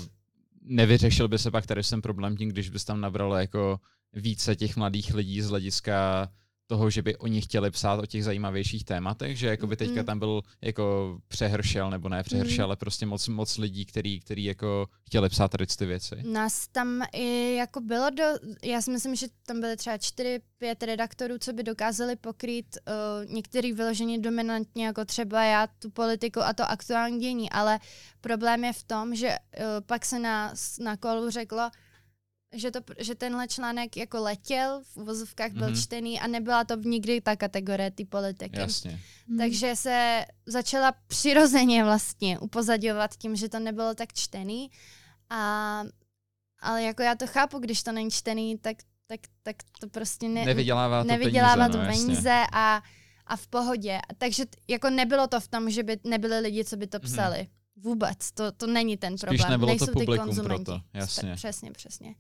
nevyřešil by se pak tady jsem problém tím, když bys tam nabralo jako více těch mladých lidí z hlediska toho, že by oni chtěli psát o těch zajímavějších tématech, že jako by teďka mm. tam byl jako přehršel, nebo ne přehršel, mm. ale prostě moc, moc lidí, který, který jako chtěli psát tady ty věci. Nás tam i jako bylo do, já si myslím, že tam byly třeba čtyři, pět redaktorů, co by dokázali pokrýt uh, některý vyloženě dominantně, jako třeba já, tu politiku a to aktuální dění, ale problém je v tom, že uh, pak se na, na kolu řeklo, že, to, že tenhle článek jako letěl, v uvozovkách byl mm-hmm. čtený a nebyla to nikdy ta kategorie ty politiky. Jasně. Mm. Takže se začala přirozeně vlastně upozadovat tím, že to nebylo tak čtený. A, ale jako já to chápu, když to není čtený, tak, tak, tak to prostě ne, nevydělává to nevydělává peníze, to no, peníze a, a v pohodě. Takže jako nebylo to v tom, že by nebyli lidi, co by to mhm. psali. Mm-hmm. Vůbec, to, to není ten problém. Spíš nebylo Nejsou to publikum ty proto, jasně. Přesně, přesně.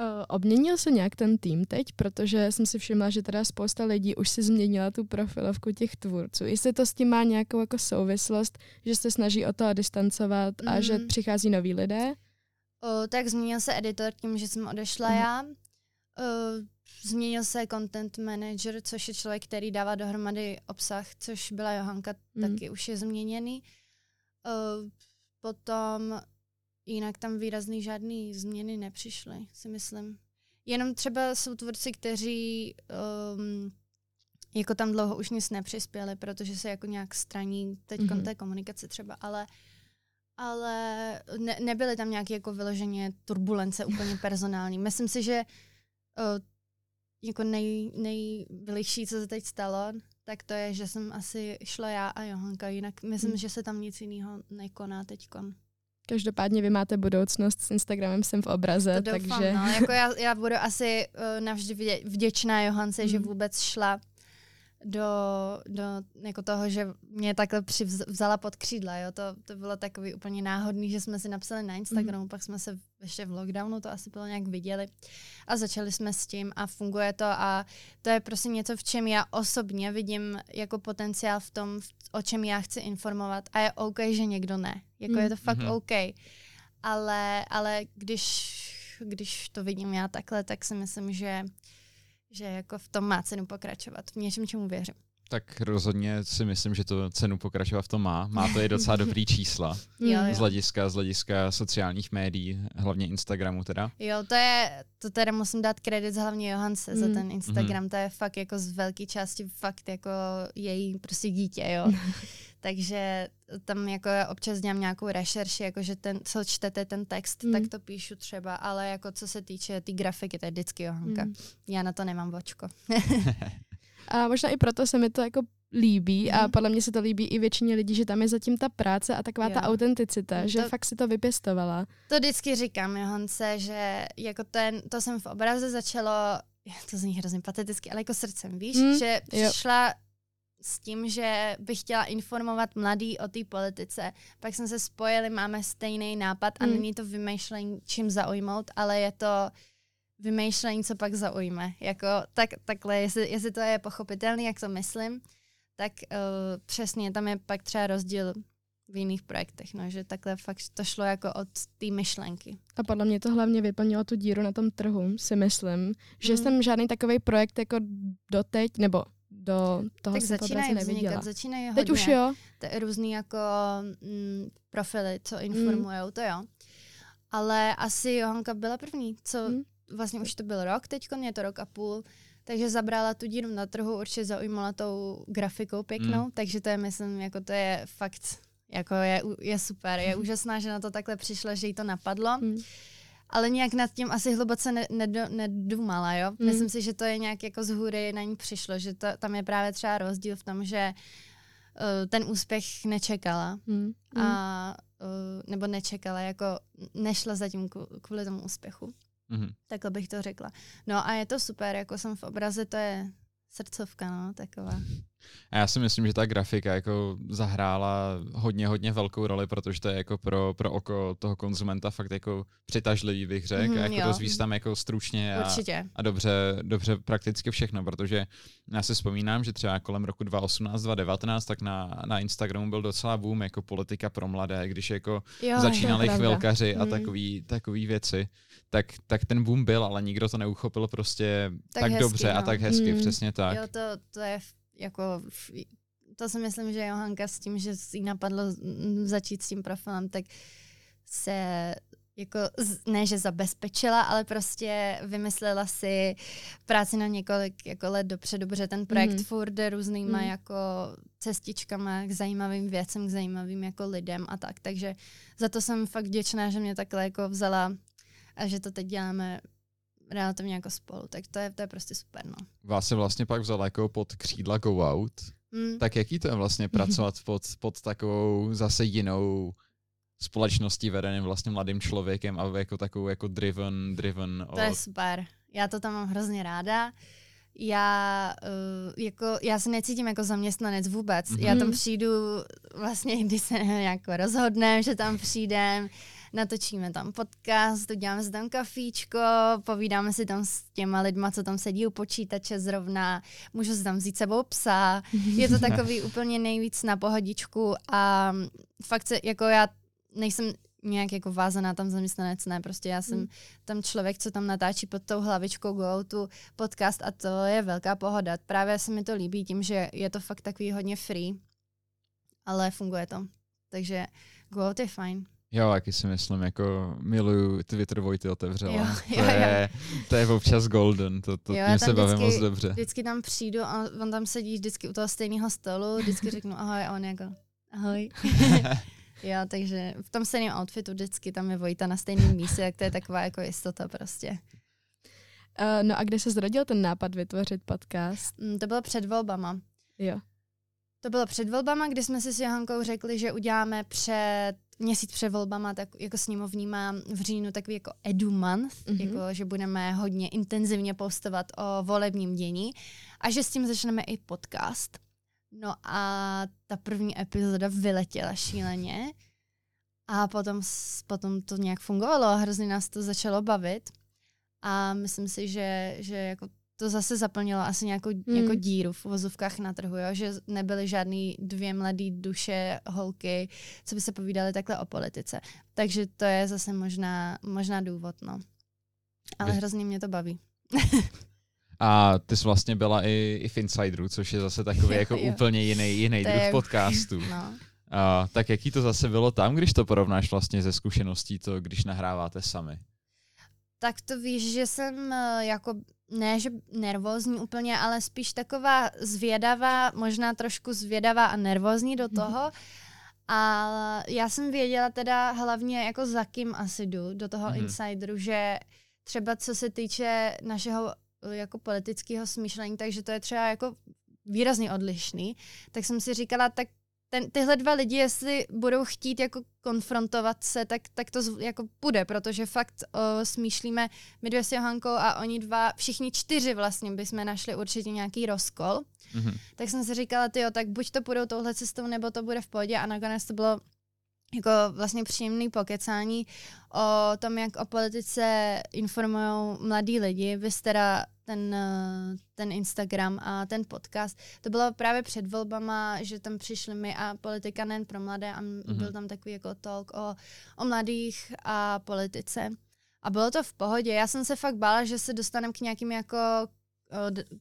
Uh, obměnil se nějak ten tým teď, protože jsem si všimla, že teda spousta lidí už si změnila tu profilovku těch tvůrců. Jestli to s tím má nějakou jako souvislost, že se snaží o to distancovat mm. a že mhm. přichází noví lidé? Uh, tak změnil se editor tím, že jsem odešla mm. já. Uh, změnil se content manager, což je člověk, který dává dohromady obsah, což byla Johanka, mm. taky už je změněný. Uh, potom Jinak tam výrazný žádný změny nepřišly, si myslím. Jenom třeba jsou tvůrci, kteří um, jako tam dlouho už nic nepřispěli, protože se jako nějak straní teď mm-hmm. té komunikace třeba, ale ale ne, nebyly tam nějaké jako vyloženě turbulence úplně personální. Myslím si, že uh, jako nej, nejbližší, co se teď stalo, tak to je, že jsem asi šla já a Johanka, jinak myslím, mm. že se tam nic jiného nekoná teďkon. Každopádně vy máte budoucnost s Instagramem jsem v obraze, to doufám, takže... No. Jako já, já budu asi uh, navždy vděčná Johance, mm. že vůbec šla do, do jako toho, že mě takhle vzala pod křídla. Jo? To, to bylo takový úplně náhodný, že jsme si napsali na Instagramu, mm. pak jsme se ještě v lockdownu to asi bylo nějak viděli a začali jsme s tím a funguje to a to je prostě něco, v čem já osobně vidím jako potenciál v tom, o čem já chci informovat a je OK, že někdo ne. Jako mm. je to fakt mm-hmm. OK. Ale, ale když, když to vidím já takhle, tak si myslím, že že jako v tom má cenu pokračovat, v něčem, čemu věřím. Tak rozhodně si myslím, že to cenu pokračovat v tom má. Má to i docela dobrý čísla. jo, jo. Z hlediska, z hlediska sociálních médií, hlavně Instagramu teda. Jo, to je, to teda musím dát kredit hlavně Johance mm. za ten Instagram, mm. to je fakt jako z velké části fakt jako její prostě dítě, jo. Takže tam jako já občas dělám nějakou rešerši, jako že ten, co čtete ten text, mm. tak to píšu třeba, ale jako co se týče té tý grafiky, to je vždycky Johanka. Mm. Já na to nemám vočko. a možná i proto se mi to jako líbí mm. a mhm. podle mě se to líbí i většině lidí, že tam je zatím ta práce a taková jo. ta autenticita, to, že fakt si to vypěstovala. To vždycky říkám Johance, že jako ten, to jsem v obraze začalo, to zní hrozně pateticky, ale jako srdcem, víš, mm. že přišla s tím, že bych chtěla informovat mladý o té politice. Pak jsme se spojili, máme stejný nápad a mm. není to vymýšlení, čím zaujmout, ale je to vymýšlení, co pak zaujme. Jako, tak, takhle, jestli, jestli to je pochopitelné, jak to myslím, tak uh, přesně tam je pak třeba rozdíl v jiných projektech, no, že takhle fakt to šlo jako od té myšlenky. A podle mě to hlavně vyplnilo tu díru na tom trhu, si myslím, že mm. jsem žádný takový projekt jako doteď, nebo do toho tak začínají neviděla. začínají hodně. Teď už jo. To je různý jako mm, profily, co informují, mm. to jo. Ale asi Johanka byla první, co mm. vlastně už to byl rok, teď je to rok a půl, takže zabrala tu díru na trhu, určitě zaujímala tou grafikou pěknou, mm. takže to je, myslím, jako to je fakt, jako je, je super, je úžasná, že na to takhle přišla, že jí to napadlo. Mm ale nějak nad tím asi hluboce ne, nedo, nedumala, jo. Mm. Myslím si, že to je nějak jako z hůry na ní přišlo, že to, tam je právě třeba rozdíl v tom, že uh, ten úspěch nečekala mm. a uh, nebo nečekala, jako nešla zatím kvůli tomu úspěchu. Mm. Takhle bych to řekla. No a je to super, jako jsem v obraze, to je srdcovka, no, taková. A já si myslím, že ta grafika jako zahrála hodně, hodně velkou roli, protože to je jako pro, pro oko toho konzumenta fakt jako přitažlivý, bych řekl. Mm, a jako jo. dozvíš tam jako stručně a, a dobře, dobře prakticky všechno, protože já si vzpomínám, že třeba kolem roku 2018, 2019, tak na, na Instagramu byl docela boom jako politika pro mladé, když jako jo, začínali chvilkaři a mm. takový, takový věci, tak, tak ten boom byl, ale nikdo to neuchopil prostě tak, tak hezky, dobře no. a tak hezky, mm. přesně tak. Jo, to, to je jako to si myslím, že Johanka s tím, že jí napadlo začít s tím profilem, tak se jako ne, že zabezpečila, ale prostě vymyslela si práci na několik jako let dopředu, protože ten projekt mm. furt jde různýma mm. jako cestičkama k zajímavým věcem, k zajímavým jako lidem a tak. Takže za to jsem fakt vděčná, že mě takhle jako vzala a že to teď děláme relativně jako spolu, tak to je, to je prostě super, no. Vás se vlastně pak vzal jako pod křídla Go Out, mm. tak jaký to je vlastně pracovat pod, pod takovou zase jinou společností vedeným vlastně mladým člověkem a jako takovou jako driven, driven. To je super. Já to tam mám hrozně ráda. Já, uh, jako, já se necítím jako zaměstnanec vůbec. Mm-hmm. Já tam mhm. přijdu vlastně, když se jako rozhodneme, že tam přijdem, natočíme tam podcast, uděláme si tam kafíčko, povídáme si tam s těma lidma, co tam sedí u počítače zrovna, můžu si tam vzít sebou psa. Je to takový úplně nejvíc na pohodičku a fakt se, jako já nejsem nějak jako vázaná tam zaměstnanec, ne, prostě já jsem hmm. tam člověk, co tam natáčí pod tou hlavičkou Go tu podcast a to je velká pohoda. Právě se mi to líbí tím, že je to fakt takový hodně free, ale funguje to. Takže Go je fajn. Jo, jaký si myslím, jako miluju Twitter Vojty otevřela. Jo, jo, to, je, jo. to je občas golden, to, to jo, tím se bavím moc dobře. Vždycky tam přijdu a on tam sedí vždycky u toho stejného stolu, vždycky řeknu ahoj a on jako ahoj. jo, takže v tom stejném outfitu vždycky tam je Vojta na stejném místě, jak to je taková jako jistota prostě. Uh, no a kde se zrodil ten nápad vytvořit podcast? Mm, to bylo před volbama. Jo. To bylo před volbama, kdy jsme si s Johankou řekli, že uděláme před měsíc před volbama, tak jako sněmovníma v říjnu takový jako edu month, mm-hmm. jako, že budeme hodně intenzivně postovat o volebním dění a že s tím začneme i podcast. No a ta první epizoda vyletěla šíleně a potom, potom to nějak fungovalo a hrozně nás to začalo bavit. A myslím si, že, že jako to zase zaplnilo asi nějakou hmm. jako díru v vozovkách na trhu, jo? že nebyly žádný dvě mladé duše, holky, co by se povídali takhle o politice. Takže to je zase možná, možná důvod, no. Ale hrozně mě to baví. A ty jsi vlastně byla i, i v Insideru, což je zase takový jo, jako jo. úplně jiný, jiný druh podcastu. No. A, tak jaký to zase bylo tam, když to porovnáš vlastně ze zkušeností, to když nahráváte sami? Tak to víš, že jsem eh, jako ne, že nervózní úplně, ale spíš taková zvědavá, možná trošku zvědavá a nervózní do mhm. toho. A já jsem věděla teda hlavně jako za kým asi jdu do toho mm-hmm. insideru, že třeba co se týče našeho eh, jako politického smýšlení, takže to je třeba jako výrazně odlišný, tak jsem si říkala, tak ten, tyhle dva lidi, jestli budou chtít jako konfrontovat se, tak, tak to jako půjde, protože fakt o, smýšlíme my dvě s Johankou a oni dva, všichni čtyři vlastně bychom našli určitě nějaký rozkol. Mm-hmm. Tak jsem si říkala, jo, tak buď to půjdou touhle cestou, nebo to bude v pohodě a nakonec to bylo jako vlastně příjemný pokecání o tom, jak o politice informují mladí lidi. Vy teda ten, eh, ten Instagram a ten podcast. To bylo právě před volbama, že tam přišli my a politika nejen pro mladé a mm-hmm. byl tam takový jako talk o, o mladých a politice. A bylo to v pohodě. Já jsem se fakt bála, že se dostaneme k nějakým jako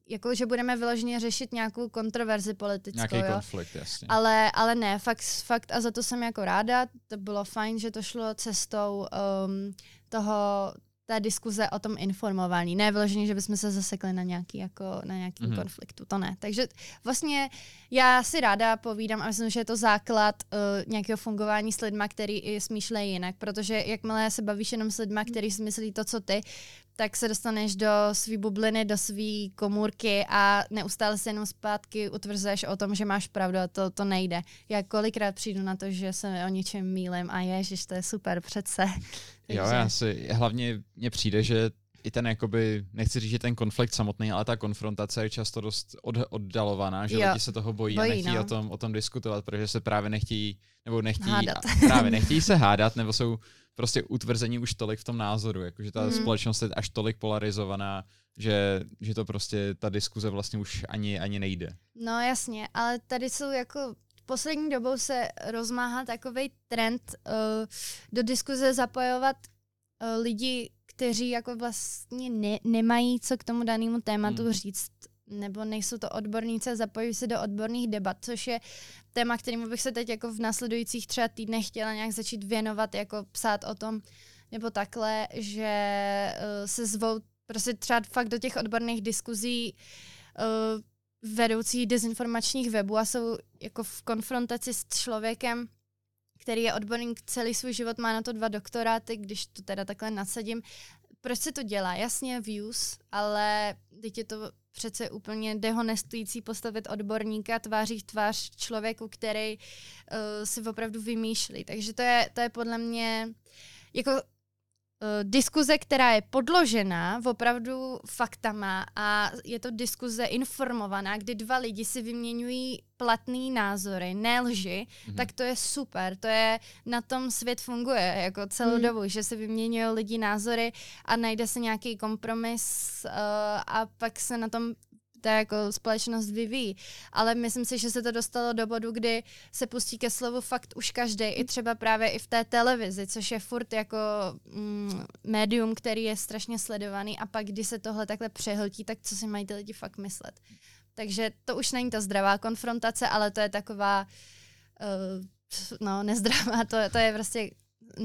jako, že budeme vyloženě řešit nějakou kontroverzi politickou. Nějaký jo? konflikt, jasně. Ale, ale ne, fakt, fakt a za to jsem jako ráda. To bylo fajn, že to šlo cestou um, toho, té diskuze o tom informování. Ne vyloženě, že bychom se zasekli na nějaký, jako, na nějaký mm-hmm. konfliktu, to ne. Takže vlastně já si ráda povídám a myslím, že je to základ uh, nějakého fungování s lidma, který i smýšlejí jinak, protože jakmile se bavíš jenom s lidma, který si myslí to, co ty, tak se dostaneš do své bubliny, do své komůrky a neustále se jenom zpátky utvrzuješ o tom, že máš pravdu a to, to nejde. Já kolikrát přijdu na to, že se o něčem mílem a ježiš, to je super přece. Jo, já si, hlavně mně přijde, že i ten jakoby, nechci říct, že ten konflikt samotný, ale ta konfrontace je často dost od, oddalovaná, že jo. lidi se toho bojí, bojí a nechtějí no. o, tom, o tom diskutovat, protože se právě nechtějí, nebo nechtějí, hádat. právě nechtějí se hádat, nebo jsou prostě utvrzení už tolik v tom názoru, jakože ta mm. společnost je až tolik polarizovaná, že, že to prostě, ta diskuze vlastně už ani, ani nejde. No jasně, ale tady jsou jako poslední dobou se rozmáhá takový trend uh, do diskuze zapojovat uh, lidi, kteří jako vlastně ne, nemají co k tomu danému tématu hmm. říct, nebo nejsou to odborníci a zapojují se do odborných debat, což je téma, kterým bych se teď jako v následujících třeba týdnech chtěla nějak začít věnovat, jako psát o tom, nebo takhle, že uh, se zvou prostě třeba fakt do těch odborných diskuzí uh, vedoucí dezinformačních webů a jsou jako v konfrontaci s člověkem, který je odborník celý svůj život, má na to dva doktoráty, když to teda takhle nasadím. Proč se to dělá? Jasně views, ale teď je to přece úplně dehonestující postavit odborníka tváří v tvář člověku, který uh, si opravdu vymýšlí. Takže to je, to je podle mě jako diskuze, která je podložená opravdu faktama a je to diskuze informovaná, kdy dva lidi si vyměňují platný názory, ne lži, mm-hmm. tak to je super. To je, na tom svět funguje jako celou mm. dobu, že se vyměňují lidi názory a najde se nějaký kompromis uh, a pak se na tom ta jako společnost vyvíjí. Ale myslím si, že se to dostalo do bodu, kdy se pustí ke slovu fakt už každý, i třeba právě i v té televizi, což je furt jako mm, médium, který je strašně sledovaný a pak, když se tohle takhle přehltí, tak co si mají ty lidi fakt myslet. Takže to už není ta zdravá konfrontace, ale to je taková uh, no, nezdravá, to, to je prostě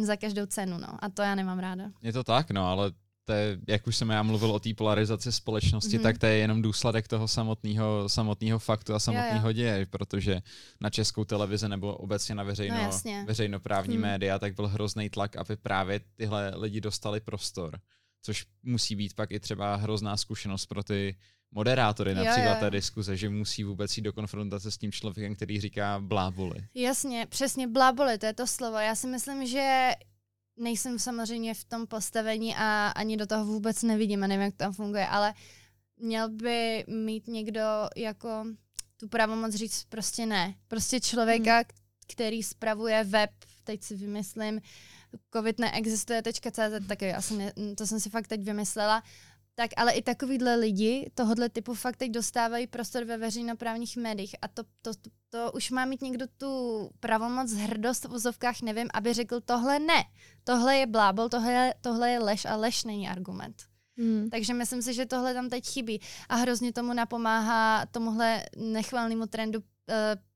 za každou cenu, no. A to já nemám ráda. Je to tak, no, ale to je, jak už jsem já mluvil o té polarizaci společnosti, mm-hmm. tak to je jenom důsledek toho samotného samotného faktu a samotného děje, protože na českou televizi nebo obecně na veřejno, no, veřejnoprávní mm. média, tak byl hrozný tlak, aby právě tyhle lidi dostali prostor. Což musí být pak i třeba hrozná zkušenost pro ty moderátory například jo, jo. té diskuze, že musí vůbec jít do konfrontace s tím člověkem, který říká bláboli. Jasně, přesně bláboli, to je to slovo. Já si myslím, že nejsem samozřejmě v tom postavení a ani do toho vůbec nevidím a nevím, jak to tam funguje, ale měl by mít někdo jako tu pravomoc říct prostě ne. Prostě člověka, hmm. který spravuje web, teď si vymyslím, covid neexistuje.cz, tak já jsem, to jsem si fakt teď vymyslela, tak ale i takovýhle lidi tohohle typu fakt teď dostávají prostor ve veřejnoprávních médiích a to, to, to, to už má mít někdo tu pravomoc, hrdost v vozovkách, nevím, aby řekl tohle ne, tohle je blábol, tohle, tohle je lež a lež není argument. Hmm. Takže myslím si, že tohle tam teď chybí. A hrozně tomu napomáhá tomuhle nechvalnému trendu uh,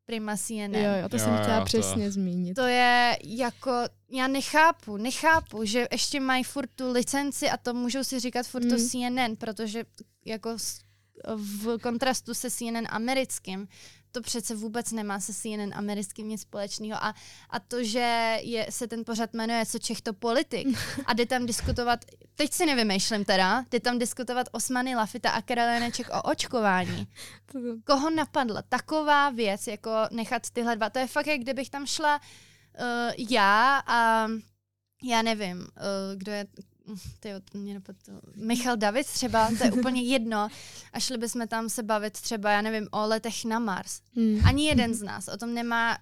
Prima CNN. Jo, jo, to jo, jsem chtěla jo, přesně to... zmínit. To je jako, já nechápu, nechápu, že ještě mají furt tu licenci a to můžou si říkat furt hmm. to CNN, protože jako v kontrastu se CNN americkým, to přece vůbec nemá se CNN americkým nic společného. A, a to, že je, se ten pořad jmenuje Co Čech to politik a jde tam diskutovat, teď si nevymýšlím teda, jde tam diskutovat Osmany Lafita a Karoléneček o očkování. Koho napadla taková věc, jako nechat tyhle dva? To je fakt, jak kdybych tam šla uh, já a já nevím, uh, kdo je ty mě napadlo. Michal David třeba, to je úplně jedno. A šli bychom tam se bavit třeba, já nevím, o letech na Mars. Hmm. Ani jeden z nás o tom nemá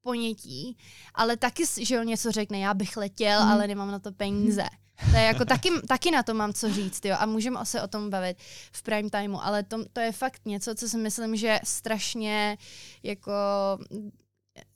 ponětí, ale taky, že on něco řekne, já bych letěl, hmm. ale nemám na to peníze. To je jako taky, taky na to mám co říct, jo, a můžeme se o tom bavit v prime timeu, ale to, to je fakt něco, co si myslím, že strašně jako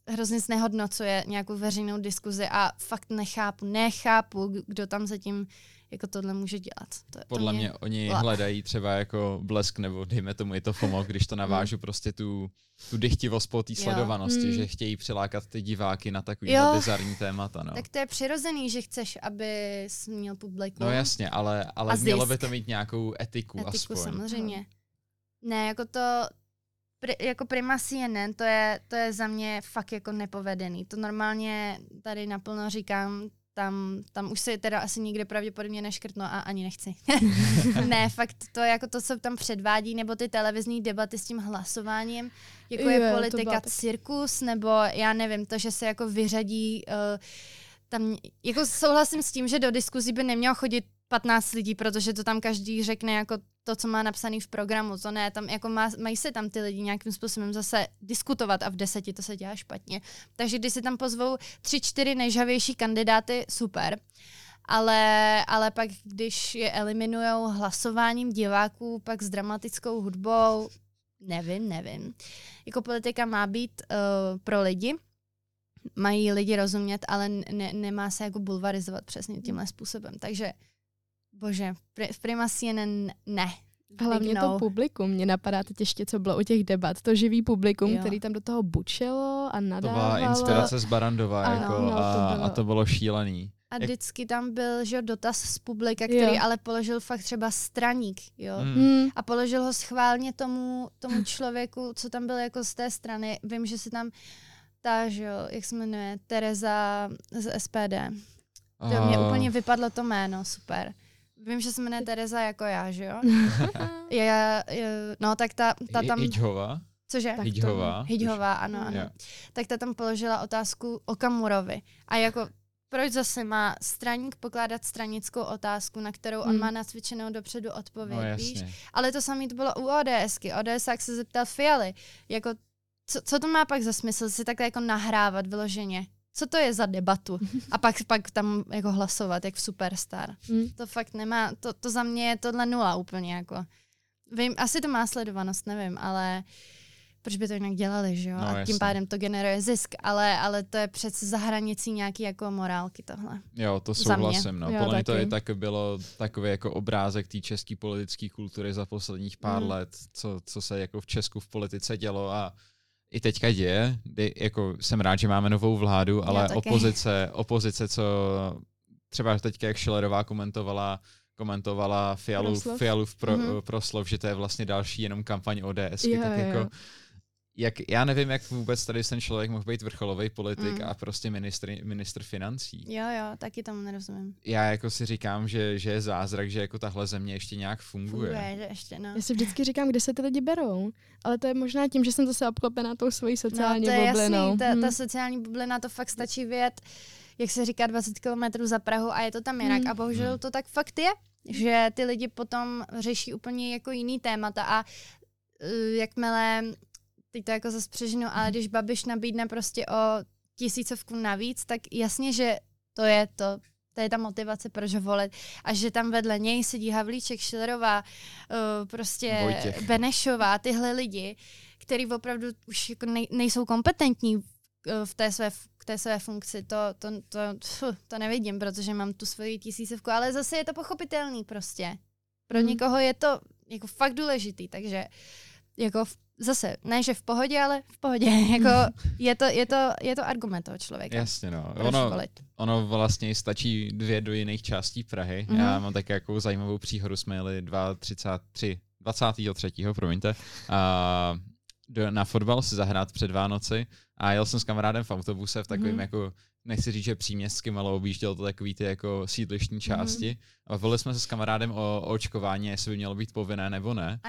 hrozně znehodnocuje nějakou veřejnou diskuzi a fakt nechápu, nechápu, kdo tam zatím jako tohle může dělat. To, Podle to mě, mě oni Lá. hledají třeba jako blesk, nebo dejme tomu i to FOMO, když to navážu mm. prostě tu, tu dychtivost po té sledovanosti, mm. že chtějí přilákat ty diváky na takový bizarní témata. No. Tak to je přirozený, že chceš, aby jsi měl publikum. No jasně, ale, ale mělo by to mít nějakou etiku, etiku aspoň. samozřejmě. Ne, jako to, Pri, jako Prima CNN, to je, to je za mě fakt jako nepovedený. To normálně tady naplno říkám, tam, tam už se teda asi nikde pravděpodobně neškrtno a ani nechci. ne, fakt to jako to, co tam předvádí, nebo ty televizní debaty s tím hlasováním, jako je, je politika cirkus, nebo já nevím, to, že se jako vyřadí uh, tam, jako souhlasím s tím, že do diskuzí by nemělo chodit 15 lidí, protože to tam každý řekne jako to, co má napsaný v programu, to ne, tam jako má, mají se tam ty lidi nějakým způsobem zase diskutovat a v deseti to se dělá špatně. Takže když si tam pozvou tři, čtyři nejžavější kandidáty, super. Ale, ale pak, když je eliminují hlasováním diváků, pak s dramatickou hudbou, nevím, nevím. Jako politika má být uh, pro lidi, mají lidi rozumět, ale ne, nemá se jako bulvarizovat přesně tímhle způsobem. Takže Bože, v Prima CNN ne. Hlavně to publikum, mě napadá teď ještě, co bylo u těch debat, to živý publikum, jo. který tam do toho bučelo a nadávalo. To byla inspirace z Barandova ano, jako, no, a, to bylo. a to bylo šílený. A vždycky tam byl že, dotaz z publika, který jo. ale položil fakt třeba straník, jo. Hmm. hmm. A položil ho schválně tomu, tomu člověku, co tam byl jako z té strany. Vím, že si tam ta, že jak se jmenuje, Tereza z SPD. To mě úplně vypadlo to jméno, super. Vím, že se jmenuje Tereza jako já, že jo? je, je, no tak ta, ta tam... Hidžová? Cože? Hidžová. Hidžová, ano, ano. Yeah. Tak ta tam položila otázku o Kamurovi. A jako proč zase má straník pokládat stranickou otázku, na kterou on hmm. má nacvičenou dopředu odpověď, no, víš? Ale to samé to bylo u ODSky. ODS jak se zeptal Fialy, jako co, co to má pak za smysl si takhle jako nahrávat vyloženě? Co to je za debatu a pak, pak tam jako hlasovat, jak v Superstar. Mm. To fakt nemá, to, to za mě je tohle nula úplně jako. Vím, asi to má sledovanost, nevím, ale proč by to jinak dělali, že jo? No, a tím pádem to generuje zisk, ale, ale to je přece za hranicí nějaký jako morálky tohle. Jo, to souhlasím, no. Podle mě to i tak bylo takový jako obrázek té české politické kultury za posledních pár mm. let, co, co se jako v Česku v politice dělo a i teďka děje. Kdy, jako jsem rád, že máme novou vládu, ale opozice, opozice, co třeba teďka, jak Schillerová komentovala, komentovala Fialu, Fialu v pro, mm-hmm. proslov, že to je vlastně další jenom kampaň ODS. Jo, tak jo, jako, jak, já nevím, jak vůbec tady ten člověk mohl být vrcholový politik mm. a prostě ministr, ministr financí. Jo, jo, taky tomu nerozumím. Já jako si říkám, že, že je zázrak, že jako tahle země ještě nějak funguje. Funguje, že ještě, no. Já si vždycky říkám, kde se ty lidi berou, ale to je možná tím, že jsem zase obklopená tou svojí sociální no, to je bublinou. Jasný, ta, hmm. ta sociální bublina, to fakt stačí vědět, jak se říká, 20 kilometrů za Prahu a je to tam jinak. Hmm. A bohužel hmm. to tak fakt je, že ty lidi potom řeší úplně jako jiný témata a uh, jakmile teď to jako zase přežinu, ale mhm. když Babiš nabídne prostě o tisícovku navíc, tak jasně, že to je to, to je ta motivace, proč ho volit. A že tam vedle něj sedí Havlíček, Šilerová, uh, prostě Vojtěch. Benešová, tyhle lidi, který opravdu už jako nej, nejsou kompetentní v té své k té své funkci, to, to, to, to, to nevidím, protože mám tu svoji tisícovku, ale zase je to pochopitelný prostě. pro hmm. někoho je to jako fakt důležitý, takže jako v, zase, ne že v pohodě, ale v pohodě. jako je, to, je, to, je to argument toho člověka. Jasně, no. Ono, ono vlastně stačí dvě do jiných částí Prahy. Mm-hmm. Já mám tak jako zajímavou příhodu, jsme jeli 2.33, 23. promiňte, a do, na fotbal si zahrát před Vánoci a jel jsem s kamarádem v autobuse v takovém mm-hmm. jako nechci říct, že příměstským, ale objížděl to takový ty jako sídlištní mhm. části. Mm-hmm. A bavili jsme se s kamarádem o, o očkování, jestli by mělo být povinné nebo ne.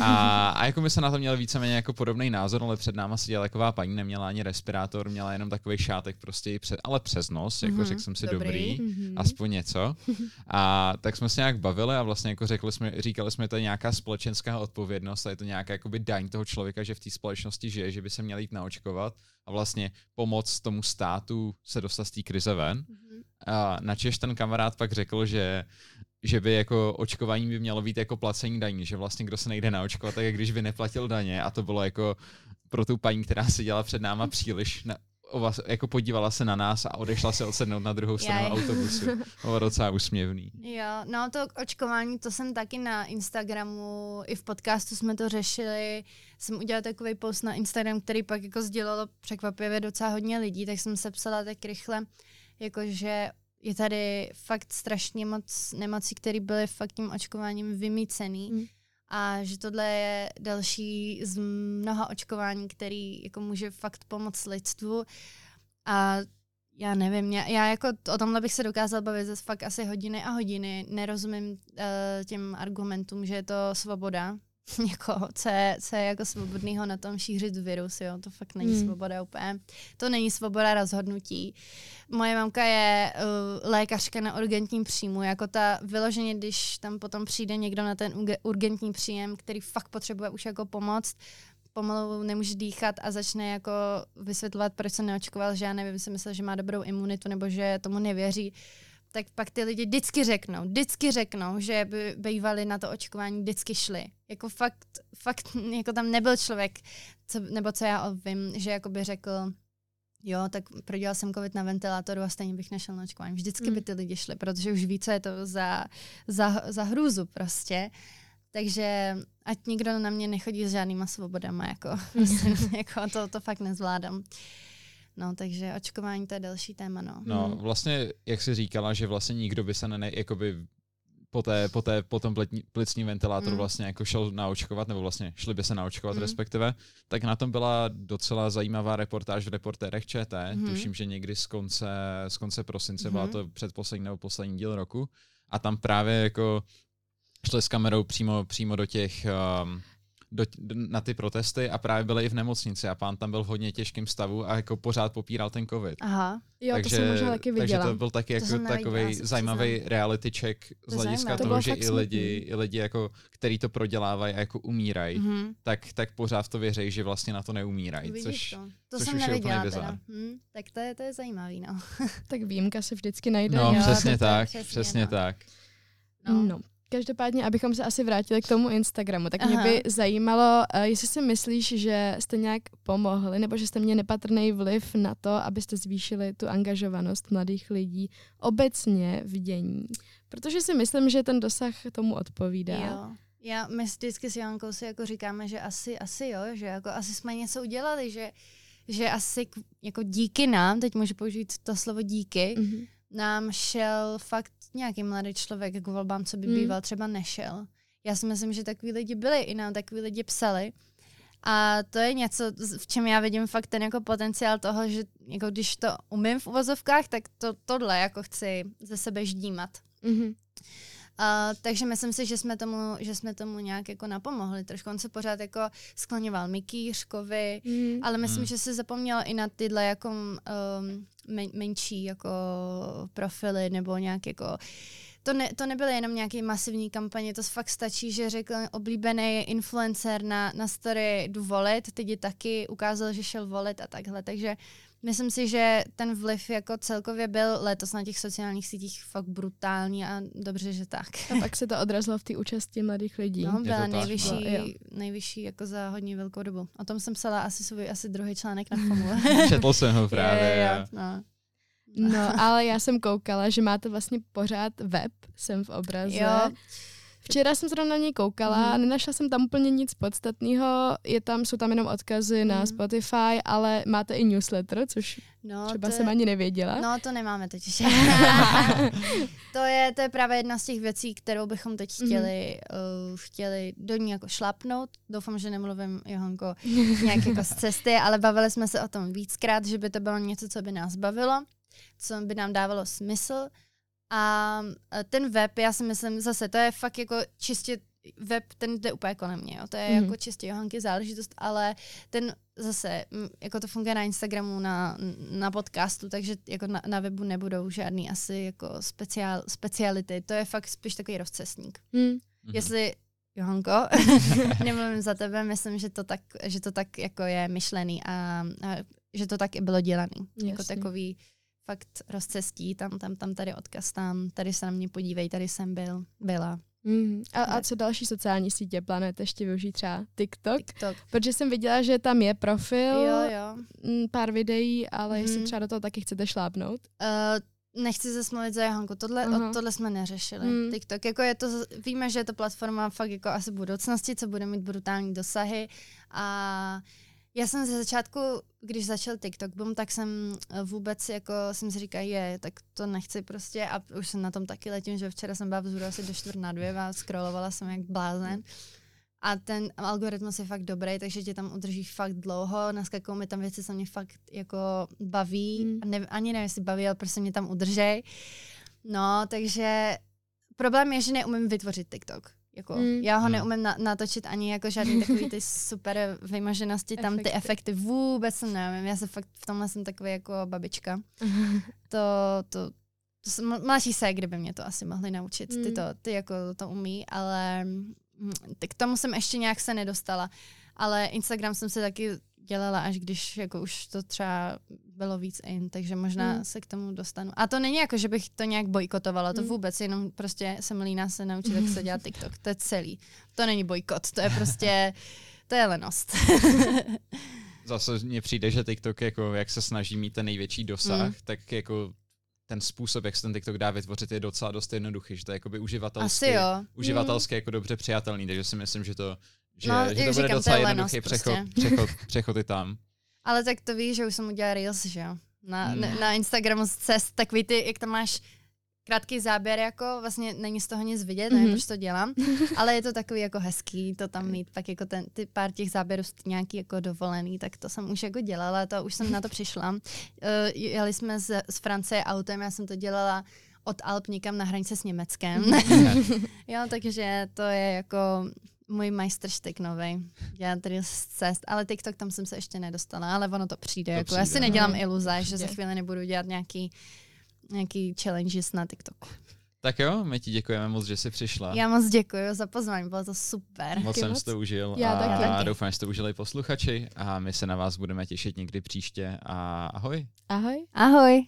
A, a jako my se na to měli víceméně jako podobný názor, ale před náma seděla taková paní, neměla ani respirátor, měla jenom takový šátek prostě, před, ale přes nos, jako mm-hmm. řekl jsem si dobrý, dobrý mm-hmm. aspoň něco. A tak jsme se nějak bavili a vlastně jako řekli jsme, říkali jsme, to je nějaká společenská odpovědnost a je to nějaká jakoby daň toho člověka, že v té společnosti žije, že by se měl jít naočkovat a vlastně pomoct tomu státu se dostat z té krize ven. Mm-hmm. A načež ten kamarád pak řekl, že že by jako očkování by mělo být jako placení daní, že vlastně kdo se nejde naočkovat, tak jak když by neplatil daně a to bylo jako pro tu paní, která se dělala před náma příliš na, vás, jako podívala se na nás a odešla se odsednout na druhou stranu autobusu. Bylo docela úsměvný. Jo, no to očkování, to jsem taky na Instagramu, i v podcastu jsme to řešili. Jsem udělala takový post na Instagram, který pak jako sdělalo překvapivě docela hodně lidí, tak jsem se psala tak rychle, jakože je tady fakt strašně moc nemocí, které byly fakt tím očkováním vymícený. Mm a že tohle je další z mnoha očkování, který jako může fakt pomoct lidstvu a já nevím, já, já jako o tomhle bych se dokázal bavit zase fakt asi hodiny a hodiny. Nerozumím uh, těm argumentům, že je to svoboda, jako, co je, co je jako svobodného na tom šířit virus, jo, to fakt není hmm. svoboda úplně. To není svoboda rozhodnutí. Moje mamka je uh, lékařka na urgentním příjmu, jako ta vyloženě, když tam potom přijde někdo na ten urgentní příjem, který fakt potřebuje už jako pomoc, pomalu nemůže dýchat a začne jako vysvětlovat, proč se neočkoval, že já nevím, si myslel, že má dobrou imunitu nebo že tomu nevěří tak pak ty lidi vždycky řeknou, vždycky řeknou, že by bývali na to očkování, vždycky šli. Jako fakt, fakt, jako tam nebyl člověk, co, nebo co já vím, že jako by řekl, jo, tak prodělal jsem covid na ventilátoru a stejně bych nešel na očkování. Vždycky mm. by ty lidi šli, protože už více je to za, za, za hrůzu prostě. Takže ať nikdo na mě nechodí s žádnýma svobodama, jako, prostě, jako to, to fakt nezvládám. No, takže očkování to je další téma, no. No, hmm. vlastně, jak jsi říkala, že vlastně nikdo by se ne, jakoby po, té, po, té, po tom plicní ventilátoru mm. vlastně jako šel naočkovat, nebo vlastně šli by se naočkovat mm. respektive, tak na tom byla docela zajímavá reportáž v reportérech ČT, mm. tuším, že někdy z konce, z konce prosince, mm. byla to předposlední nebo poslední díl roku, a tam právě jako šli s kamerou přímo, přímo do těch um, do, na ty protesty a právě byli i v nemocnici a pán tam byl v hodně těžkém stavu a jako pořád popíral ten covid. Aha, jo, takže, to jsem možná taky viděla. Takže to byl taky to jako takový zajímavý reality check z hlediska to toho, že i lidi, i lidi, jako, který to prodělávají a jako umírají, mm-hmm. tak, tak pořád v to věří, že vlastně na to neumírají. Což, to, to což jsem už neviděla je teda. Hm, tak to je, to je zajímavý, no. tak výjimka se vždycky najde. No, jo, přesně tak, přesně, přesně no. tak. No. no. Každopádně, abychom se asi vrátili k tomu Instagramu, tak Aha. mě by zajímalo, uh, jestli si myslíš, že jste nějak pomohli, nebo že jste měli nepatrný vliv na to, abyste zvýšili tu angažovanost mladých lidí obecně v dění. Protože si myslím, že ten dosah tomu odpovídá. Jo. Já, my vždycky s Jankou si jako říkáme, že asi, asi jo, že jako asi jsme něco udělali, že, že asi jako díky nám, teď můžu použít to slovo díky, mm-hmm nám šel fakt nějaký mladý člověk k volbám, co by býval, třeba nešel. Já si myslím, že takový lidi byli, i nám takový lidi psali. A to je něco, v čem já vidím fakt ten jako potenciál toho, že jako když to umím v uvozovkách, tak to, tohle jako chci ze sebe ždímat. Mm-hmm. Uh, takže myslím si, že jsme tomu, že jsme tomu nějak jako napomohli. Trošku on se pořád jako skloňoval Mikýřkovi, mm. ale myslím, mm. že se zapomněl i na tyhle jako um, men, menší jako profily nebo nějak jako to, ne, to nebyly jenom nějaké masivní kampaně, to fakt stačí, že řekl oblíbený influencer na, na story jdu volit, teď je taky ukázal, že šel volit a takhle, takže Myslím si, že ten vliv jako celkově byl letos na těch sociálních sítích fakt brutální a dobře, že tak. A pak se to odrazilo v té účasti mladých lidí. No, byla nejvyšší, byla, nejvyšší jako za hodně velkou dobu. O tom jsem psala asi svůj asi druhý článek na FOMu. Četl jsem ho právě. Je, je. No. No, ale já jsem koukala, že máte vlastně pořád web, jsem v obraze. Jo. Včera jsem zrovna na něj koukala, mm. nenašla jsem tam úplně nic podstatného, je tam, jsou tam jenom odkazy mm. na mhm. Spotify, ale máte i newsletter, což no, třeba to jsem ani nevěděla. No, to nemáme teď. to, je, to je právě jedna z těch věcí, kterou bychom teď mhm. chtěli, mm. uh, chtěli do ní jako šlapnout. Doufám, že nemluvím, Johanko, nějak jako z cesty, ale bavili jsme se o tom víckrát, že by to bylo něco, co by nás bavilo, co by nám dávalo smysl a ten web, já si myslím, zase to je fakt jako čistě web, ten jde úplně kolem mě, jo. to je mm. jako čistě Johanky záležitost, ale ten zase, jako to funguje na Instagramu, na, na podcastu, takže jako na, na webu nebudou žádný asi jako speciál, speciality, to je fakt spíš takový rozcestník. Mm. Jestli Johanko, nemluvím za tebe, myslím, že to tak, že to tak jako je myšlený a, a že to tak i bylo dělaný. Jako Jasně. Jako takový fakt rozcestí, tam, tam, tam, tady odkaz, tam, tady se na mě podívej, tady jsem byl, byla. Mm. A, a co další sociální sítě plánujete ještě využít třeba TikTok? TikTok? Protože jsem viděla, že tam je profil, jo, jo. Mm, pár videí, ale mm. jestli mhm. třeba do toho taky chcete šlápnout? Uh, nechci se smluvit za Johanku, tohle, uh-huh. tohle jsme neřešili. Mm. TikTok, jako je to, víme, že je to platforma fakt jako asi budoucnosti, co bude mít brutální dosahy a já jsem ze začátku, když začal TikTok boom, tak jsem eh, vůbec jako jsem si říkal, je, tak to nechci prostě a už jsem na tom taky letím, že včera jsem byla vzhůru asi do čtvrt na dvě a scrollovala jsem jak blázen. A ten algoritmus je fakt dobrý, takže tě tam udrží fakt dlouho, naskakují mi tam věci, co mě fakt jako baví, mm. a ne, ani nevím, jestli baví, ale prostě mě tam udržej. No, takže problém je, že neumím vytvořit TikTok. Jako, mm. Já ho hmm. neumím na, natočit ani jako žádný takový ty super vymaženosti, tam ty efekty vůbec nevím. Já se fakt v tomhle jsem takový jako babička. to, to, to jsem, mladší se, kdyby mě to asi mohli naučit. Mm. Ty, to, ty jako to umí, ale mm, k tomu jsem ještě nějak se nedostala. Ale Instagram jsem se taky dělala, až když jako už to třeba bylo víc in, takže možná mm. se k tomu dostanu. A to není jako, že bych to nějak bojkotovala, to mm. vůbec, jenom prostě jsem líná se naučit, jak se dělá TikTok. To je celý. To není bojkot, to je prostě, to je lenost. Zase mně přijde, že TikTok, jako jak se snaží mít ten největší dosah, mm. tak jako ten způsob, jak se ten TikTok dá vytvořit, je docela dost jednoduchý, že to je jakoby uživatelsky, uživatelsky mm. jako dobře přijatelný, takže si myslím, že to, že, no, že to bude říkám, docela jednoduchý přechod, prostě. přechod, přechod i tam. Ale tak to víš, že už jsem udělala Reels, že jo? Na, hmm. na, Instagramu z cest, takový ty, jak tam máš krátký záběr, jako vlastně není z toho nic vidět, mm-hmm. nevím, proč to dělám, ale je to takový jako hezký to tam mít, pak jako ten, ty pár těch záběrů nějaký jako dovolený, tak to jsem už jako dělala, to už jsem na to přišla. Uh, jeli jsme z, z Francie autem, já jsem to dělala od Alp někam na hranice s Německem. Mm-hmm. jo, takže to je jako můj majstrštyk nový. Já tady z cest, ale TikTok tam jsem se ještě nedostala, ale ono to přijde. To jako, přijde. Já si nedělám no. iluze, že za chvíli nebudu dělat nějaký, nějaký challenges na TikToku. Tak jo, my ti děkujeme moc, že jsi přišla. Já moc děkuji za pozvání, bylo to super. Moc jsem si to užil Já a taky. doufám, že to užili posluchači a my se na vás budeme těšit někdy příště a ahoj. Ahoj. Ahoj.